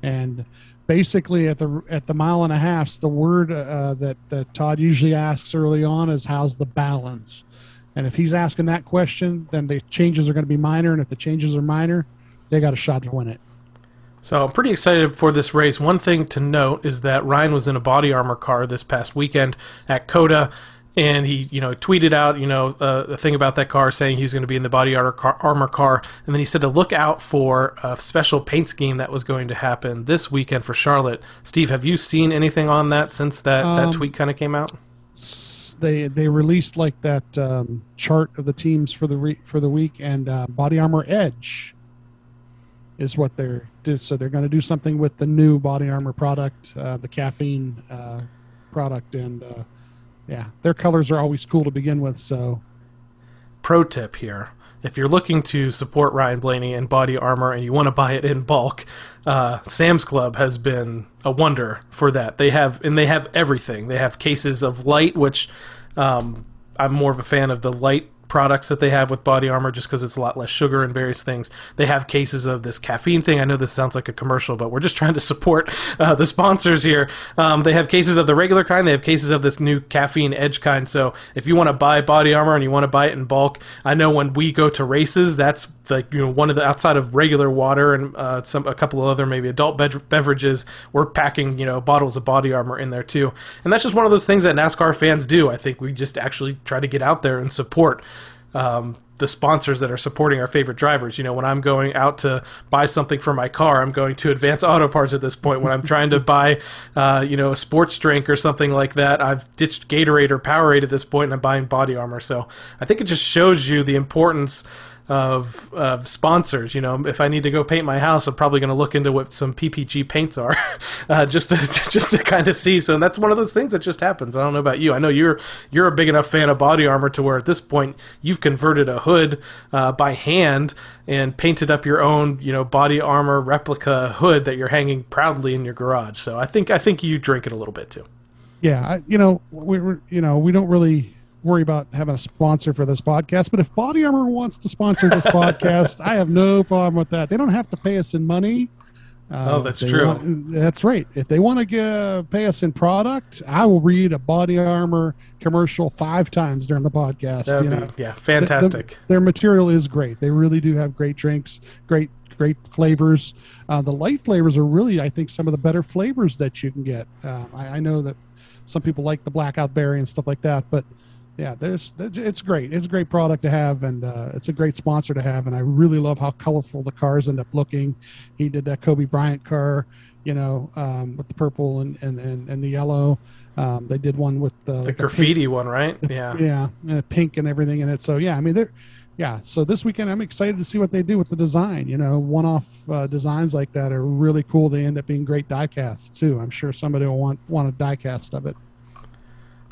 B: And basically at the at the mile and a half, the word uh, that that Todd usually asks early on is how's the balance, and if he's asking that question, then the changes are going to be minor, and if the changes are minor, they got a shot to win it.
A: So I'm pretty excited for this race. One thing to note is that Ryan was in a body armor car this past weekend at COTA, and he you know tweeted out you know uh, a thing about that car saying he was going to be in the body armor car, armor car and then he said to look out for a special paint scheme that was going to happen this weekend for charlotte. Steve have you seen anything on that since that, um, that tweet kind of came out?
B: they they released like that um, chart of the teams for the re- for the week and uh, body armor edge is what they're do so they're going to do something with the new body armor product uh, the caffeine uh, product and uh, yeah, their colors are always cool to begin with. So,
A: pro tip here: if you're looking to support Ryan Blaney and body armor and you want to buy it in bulk, uh, Sam's Club has been a wonder for that. They have and they have everything. They have cases of light, which um, I'm more of a fan of the light products that they have with body armor just because it's a lot less sugar and various things. They have cases of this caffeine thing. I know this sounds like a commercial, but we're just trying to support uh, the sponsors here. Um, they have cases of the regular kind. They have cases of this new caffeine edge kind. So if you want to buy body armor and you want to buy it in bulk, I know when we go to races, that's like you know one of the outside of regular water and uh, some a couple of other maybe adult beverages we're packing you know bottles of body armor in there too and that's just one of those things that nascar fans do i think we just actually try to get out there and support um, the sponsors that are supporting our favorite drivers. You know, when I'm going out to buy something for my car, I'm going to Advance Auto Parts at this point. When I'm trying to buy, *laughs* uh, you know, a sports drink or something like that, I've ditched Gatorade or Powerade at this point, and I'm buying body armor. So I think it just shows you the importance of, of sponsors. You know, if I need to go paint my house, I'm probably going to look into what some PPG paints are, *laughs* uh, just to *laughs* just to kind of see. So that's one of those things that just happens. I don't know about you. I know you're you're a big enough fan of body armor to where at this point you've converted a hood uh, by hand and painted up your own, you know, body armor replica hood that you're hanging proudly in your garage. So I think I think you drink it a little bit too.
B: Yeah, I, you know, we you know we don't really worry about having a sponsor for this podcast. But if Body Armor wants to sponsor this podcast, I have no problem with that. They don't have to pay us in money.
A: Uh, oh, that's true.
B: Want, that's right. If they want to give, pay us in product, I will read a Body Armor commercial five times during the podcast.
A: You know? yeah, fantastic.
B: The, the, their material is great. They really do have great drinks, great great flavors. Uh, the light flavors are really, I think, some of the better flavors that you can get. Uh, I, I, know that some people like the blackout berry and stuff like that, but yeah, there's it's great. It's a great product to have, and uh, it's a great sponsor to have. And I really love how colorful the cars end up looking. He did that Kobe Bryant car, you know, um, with the purple and and, and, and the yellow. Um, they did one with the,
A: the graffiti pink, one, right? *laughs*
B: Yeah, yeah, and pink and everything in it. So yeah, I mean they're yeah. So this weekend I'm excited to see what they do with the design. You know, one-off uh, designs like that are really cool. They end up being great die casts too. I'm sure somebody will want want a die cast of it.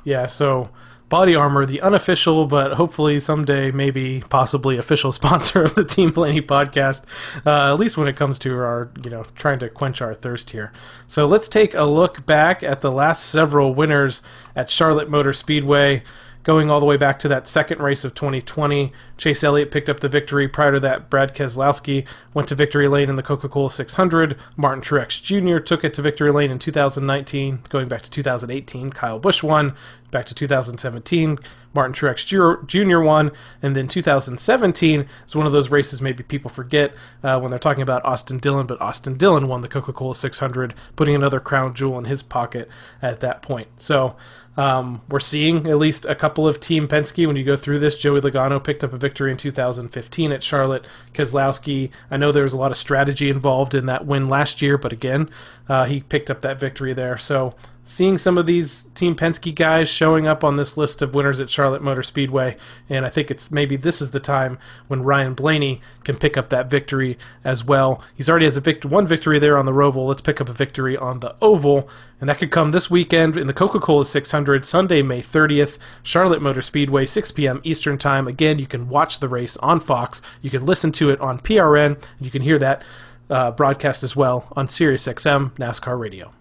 A: Yeah. So Body Armor, the unofficial, but hopefully someday, maybe possibly official *laughs* sponsor of the Team Blaney podcast, uh, at least when it comes to our, you know, trying to quench our thirst here. So let's take a look back at the last several winners at Charlotte Motor Speedway going all the way back to that second race of 2020. Chase Elliott picked up the victory. Prior to that, Brad Keselowski went to victory lane in the Coca Cola 600. Martin Truex Jr. took it to victory lane in 2019. Going back to 2018, Kyle Busch won. Back to 2017, Martin Truex Jr. won, and then 2017 is one of those races maybe people forget uh, when they're talking about Austin Dillon, but Austin Dillon won the Coca-Cola 600, putting another crown jewel in his pocket at that point. So um, we're seeing at least a couple of Team Penske when you go through this. Joey Logano picked up a victory in 2015 at Charlotte. Keselowski, I know there was a lot of strategy involved in that win last year, but again, uh, he picked up that victory there. So seeing some of these Team Penske guys showing up on this list of winners at Charlotte Motor Speedway, and I think it's maybe this is the time when Ryan Blaney can pick up that victory as well. He's already has a vict- one victory there on the Roval. Let's pick up a victory on the Oval, and that could come this weekend in the Coca-Cola 600, Sunday, May 30th, Charlotte Motor Speedway, 6 p.m. Eastern Time. Again, you can watch the race on Fox. You can listen to it on PRN. You can hear that uh, broadcast as well on SiriusXM NASCAR Radio.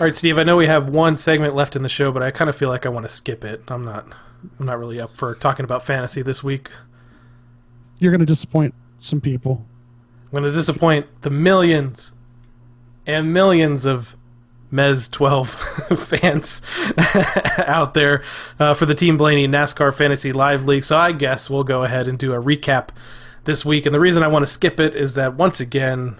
A: All right, Steve. I know we have one segment left in the show, but I kind of feel like I want to skip it. I'm not. I'm not really up for talking about fantasy this week.
B: You're going to disappoint some people.
A: I'm going to disappoint the millions and millions of Mez 12 *laughs* fans *laughs* out there uh, for the Team Blaney NASCAR Fantasy Live League. So I guess we'll go ahead and do a recap this week. And the reason I want to skip it is that once again,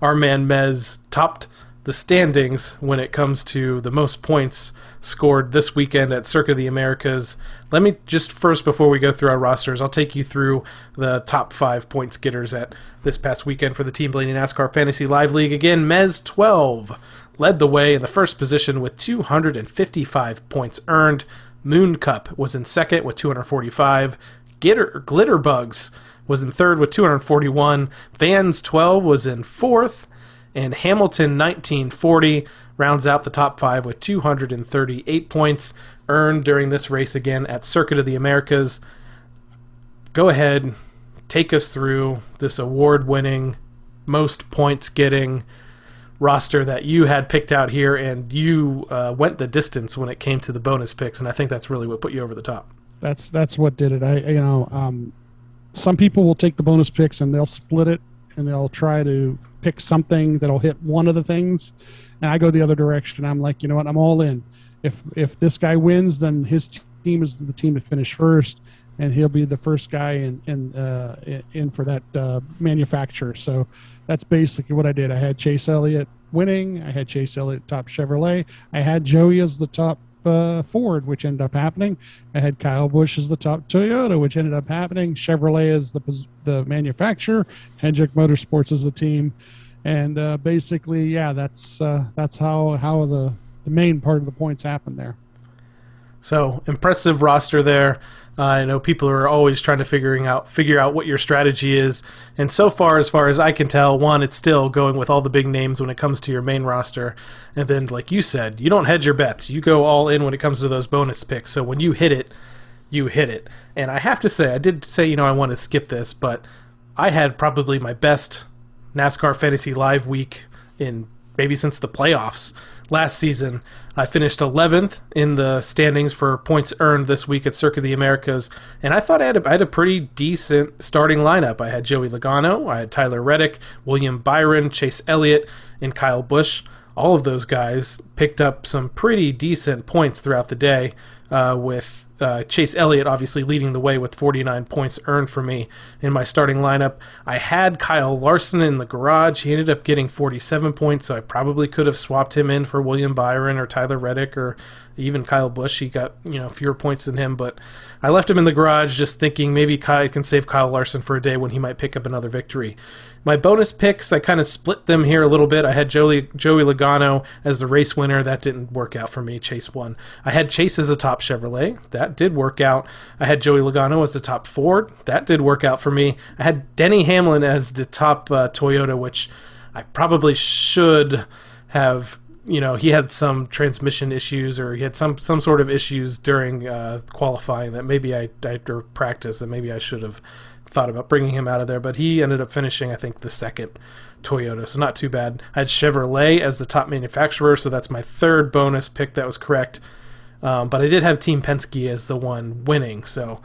A: our man Mez topped the standings when it comes to the most points scored this weekend at of the Americas. Let me just first, before we go through our rosters, I'll take you through the top five points getters at this past weekend for the Team Blaney NASCAR Fantasy Live League. Again, Mez 12 led the way in the first position with 255 points earned. Moon Cup was in second with 245. Glitter, Bugs was in third with 241. Vans 12 was in fourth and Hamilton 1940 rounds out the top five with 238 points earned during this race again at Circuit of the Americas. Go ahead, take us through this award winning, most points getting roster that you had picked out here, and you uh, went the distance when it came to the bonus picks, and I think that's really what put you over the top.
B: That's that's what did it. I you know um, some people will take the bonus picks and they'll split it and they'll try to pick something that'll hit one of the things, and I go the other direction. I'm like, you know what? I'm all in. If if this guy wins, then his team is the team to finish first, and he'll be the first guy in in uh, in for that uh, manufacturer. So that's basically what I did. I had Chase Elliott winning. I had Chase Elliott top Chevrolet. I had Joey as the top uh, Ford, which ended up happening. I had Kyle Busch as the top Toyota, which ended up happening. Chevrolet as the the manufacturer. Hendrick Motorsports as the team, and uh, basically, yeah, that's uh, that's how how the the main part of the points happened there.
A: So impressive roster there. Uh, I know people are always trying to figuring out figure out what your strategy is, and so far, as far as I can tell, one, it's still going with all the big names when it comes to your main roster, and then, like you said, you don't hedge your bets. You go all in when it comes to those bonus picks. So when you hit it, you hit it. And I have to say, I did say you know I want to skip this, but I had probably my best NASCAR Fantasy Live week in maybe since the playoffs last season. I finished 11th in the standings for points earned this week at Circuit of the Americas, and I thought I had a, I had a pretty decent starting lineup. I had Joey Logano, I had Tyler Reddick, William Byron, Chase Elliott, and Kyle Busch. All of those guys picked up some pretty decent points throughout the day, uh, with uh, Chase Elliott obviously leading the way with 49 points earned for me in my starting lineup. I had Kyle Larson in the garage. He ended up getting 47 points, so I probably could have swapped him in for William Byron or Tyler Reddick or even Kyle Busch. He got you know fewer points than him, but I left him in the garage just thinking maybe Kyle can save Kyle Larson for a day when he might pick up another victory. My bonus picks, I kind of split them here a little bit. I had Joey, Joey Logano as the race winner. That didn't work out for me. Chase won. I had Chase as a top Chevrolet. That did work out. I had Joey Logano as the top Ford. That did work out for me. I had Denny Hamlin as the top uh, Toyota, which I probably should have you know he had some transmission issues or he had some some sort of issues during uh, qualifying that maybe I, I or practice that maybe I should have thought about bringing him out of there, but he ended up finishing, I think, the second Toyota, so not too bad. I had Chevrolet as the top manufacturer, so that's my third bonus pick that was correct. Um, but I did have Team Penske as the one winning, so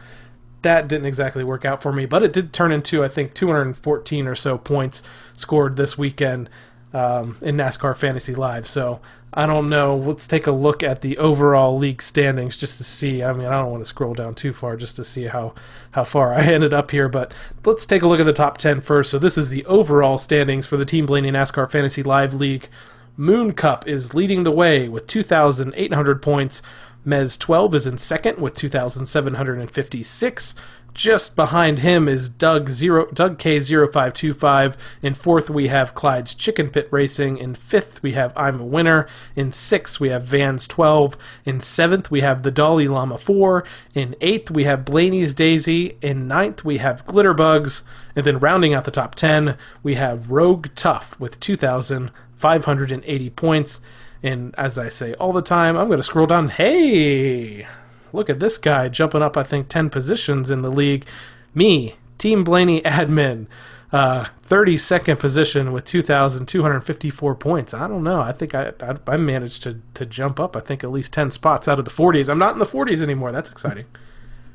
A: that didn't exactly work out for me. But it did turn into, I think, 214 or so points scored this weekend. um, in NASCAR Fantasy Live. So I don't know. Let's take a look at the overall league standings just to see. I mean, I don't want to scroll down too far just to see how how far I *laughs* ended up here, but let's take a look at the top 10 first. So this is the overall standings for the Team Blaney NASCAR Fantasy Live League. Moon Cup is leading the way with 2,800 points. Mez 12 is in second with 2,756. Just behind him is Doug zero Doug K 0525. In fourth we have Clyde's Chicken Pit Racing. In fifth we have I'm a Winner. In sixth we have Vans 12. In seventh we have the Dolly Llama 4. In eighth we have Blaney's Daisy. In ninth we have Glitterbugs. And then rounding out the top 10 we have Rogue Tough with 2,580 points. And as I say all the time, I'm going to scroll down. Hey, look at this guy jumping up, I think, 10 positions in the league. Me, Team Blaney admin, uh, 32nd position with 2,254 points. I don't know. I think I, I, I, managed to, to jump up, I think, at least 10 spots out of the 40s. I'm not in the 40s anymore. That's exciting.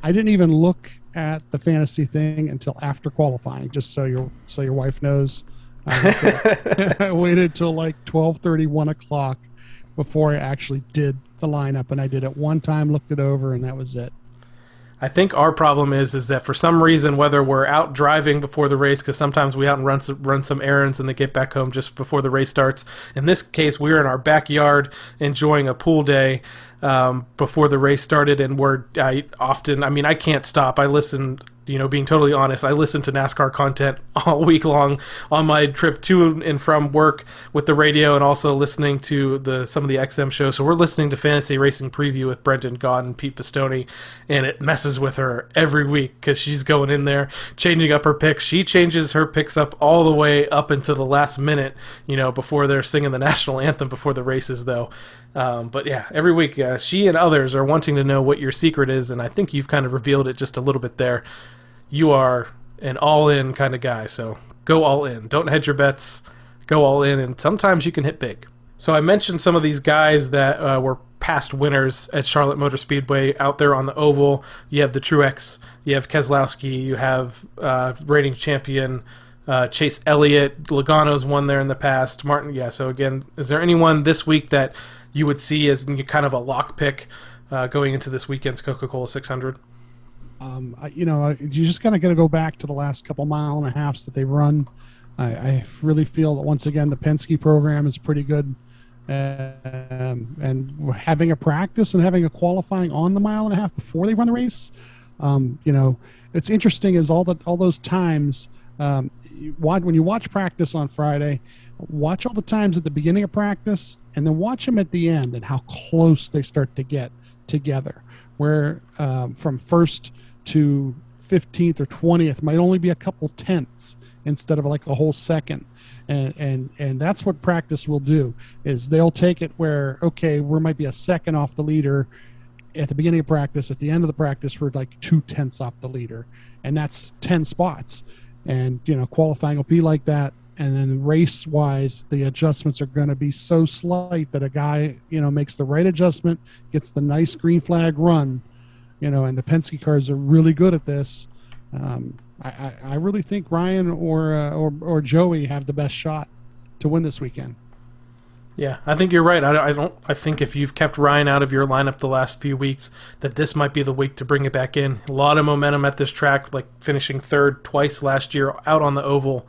B: I didn't even look at the fantasy thing until after qualifying, just so your so your wife knows. I, waited till *laughs* like 12 30, 1 o'clock before I actually did the lineup, and I did it one time, looked it over, and that was it.
A: I think our problem is is that for some reason, whether we're out driving before the race, because sometimes we out and run some, run some errands and then get back home just before the race starts. In this case, we are in our backyard enjoying a pool day um, before the race started, and we're I often, I mean, I can't stop. I listen you know, being totally honest, I listen to NASCAR content *laughs* all week long on my trip to and from work with the radio, and also listening to the some of the XM shows. So we're listening to Fantasy Racing Preview with Brendan Gaughan and Pete Pistone, and it messes with her every week because she's going in there changing up her picks. She changes her picks up all the way up into the last minute, you know, before they're singing the national *laughs* anthem before the races, though. Um, but yeah, every week uh, she and others are wanting to know what your secret is, and I think you've kind of revealed it just a little bit there. You are an all-in kind of guy, so go all in. Don't hedge your bets. Go all in, and sometimes you can hit big. So I mentioned some of these guys that uh, were past winners at Charlotte Motor Speedway out there on the oval. You have the Truex, you have Keselowski, you have uh, reigning champion uh, Chase Elliott. Logano's won there in the past. Martin, yeah. So again, is there anyone this week that you would see as kind of a lock pick uh, going into this weekend's Coca Cola 600?
B: Um, I, you know, you just kind of got to go back to the last couple mile and a halfs that they run. I, I really feel that once again the Penske program is pretty good, um, and having a practice and having a qualifying on the mile and a half before they run the race. Um, you know, it's interesting is all the all those times. Um, when you watch practice on Friday, watch all the times at the beginning of practice and then watch them at the end and how close they start to get together. Where um, from first to 15th or 20th might only be a couple tenths instead of like a whole second. And, and and that's what practice will do is they'll take it where okay we might be a second off the leader at the beginning of practice at the end of the practice we're like two tenths off the leader. And that's 10 spots. And you know qualifying will be like that. And then race wise the adjustments are going to be so slight that a guy you know makes the right adjustment gets the nice green flag run you know and the penske cars are really good at this um, I, I, really think ryan or, uh, or or joey have the best shot to win this weekend
A: yeah, I think you're right. I, I, don't. I think if you've kept Ryan out of your lineup the last few weeks, that this might be the week to bring it back in. A lot of momentum at this track, like finishing third twice last year out on the oval.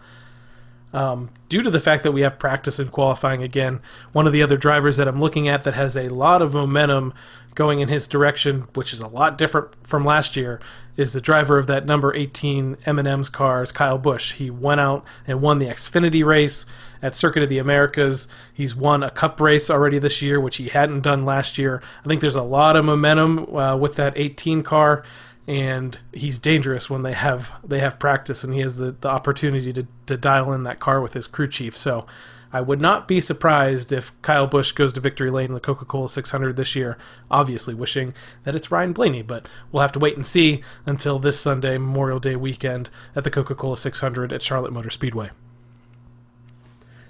A: Um, due to the fact that we have practice and qualifying again, one of the other drivers that I'm looking at that has a lot of momentum going in his direction, which is a lot different from last year, is the driver of that number 18 M&M's cars, Kyle Busch. He went out and won the Xfinity race at Circuit of the Americas. He's won a Cup race already this year, which he hadn't done last year. I think there's a lot of momentum uh, with that 18 car and he's dangerous when they have they have practice and he has the, the opportunity to, to dial in that car with his crew chief. So I would not be surprised if Kyle Busch goes to victory lane in the Coca Cola 600 this year, obviously wishing that it's Ryan Blaney, but we'll have to wait and see until this Sunday, Memorial Day weekend, at the Coca Cola 600 at Charlotte Motor Speedway.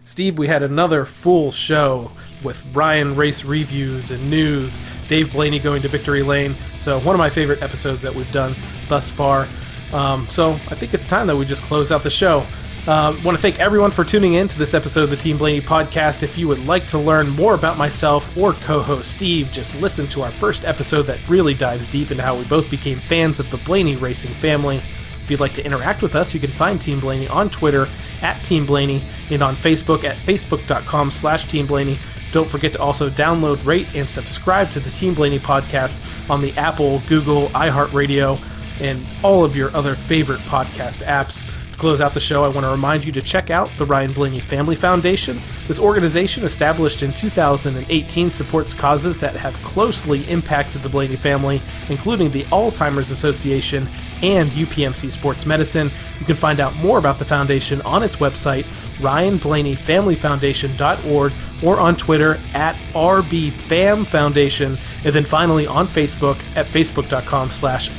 A: Steve, we had another full show with Ryan race reviews and news, Dave Blaney going to victory lane. So, one of my favorite episodes that we've done thus far. Um, so, I think it's time that we just close out the show. Uh, want to thank everyone for tuning in to this episode of the Team Blaney podcast. If you would like to learn more about myself or co-host Steve, just listen to our first episode that really dives deep into how we both became fans of the Blaney racing family. If you'd like to interact with us, you can find Team Blaney on Twitter at Team Blaney and on Facebook at facebook.com slash Team Blaney. Don't forget to also download, rate, and subscribe to the Team Blaney podcast on the Apple, Google, iHeartRadio, and all of your other favorite podcast apps. To close out the show, I want to remind you to check out the Ryan Blaney Family Foundation. This organization, established in 2018, supports causes that have closely impacted the Blaney family, including the Alzheimer's Association and UPMC Sports Medicine. You can find out more about the foundation on its website, ryanblaneyfamilyfoundation.org, or on Twitter at rbfamfoundation, and then finally on Facebook at facebook.com slash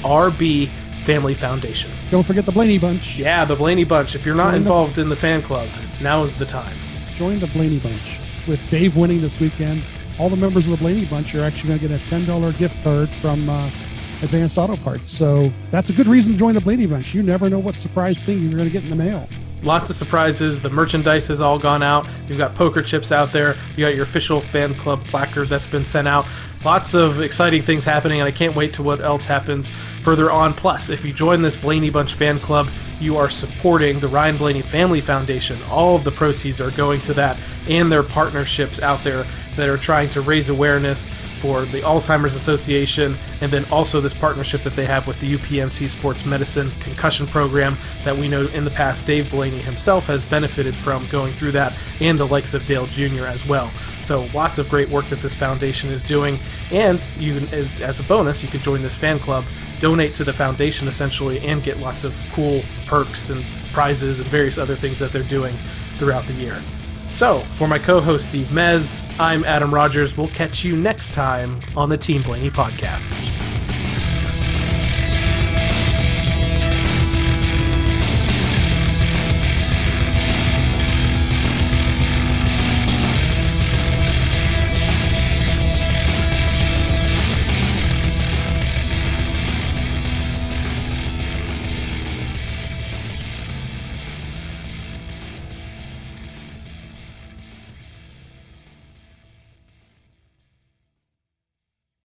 A: rbfamilyfoundation.
B: Don't forget the Blaney Bunch.
A: Yeah, the Blaney Bunch. If you're not
B: Join the-
A: involved in the fan club, now is the time.
B: Join the Blaney Bunch. With Dave winning this weekend, all the members of the Blaney Bunch are actually going to get a $10 gift card from uh, Advanced Auto Parts. So that's a good reason to join the Blaney Bunch. You never know what surprise thing you're going to get in the mail.
A: Lots of surprises. The merchandise has all gone out. You've got poker chips out there. You got your official fan club placard that's been sent out. Lots of exciting things happening, and I can't wait to what else happens further on. Plus, if you join this Blaney Bunch fan club, you are supporting the Ryan Blaney Family Foundation. All of the proceeds are going to that and their partnerships out there that are trying to raise awareness for the Alzheimer's Association, and then also this partnership that they have with the UPMC Sports Medicine Concussion Program that we know in the past Dave Blaney himself has benefited from going through that, and the likes of Dale Jr. as well. So lots of great work that this foundation is doing, and you can, eh, as a bonus, you can join this fan club, donate to the foundation essentially, and get lots of cool perks and prizes and various other things that they're doing throughout the year. So, for my co host Steve Mez, I'm Adam Rogers. We'll catch you next time on the Team Blaney podcast.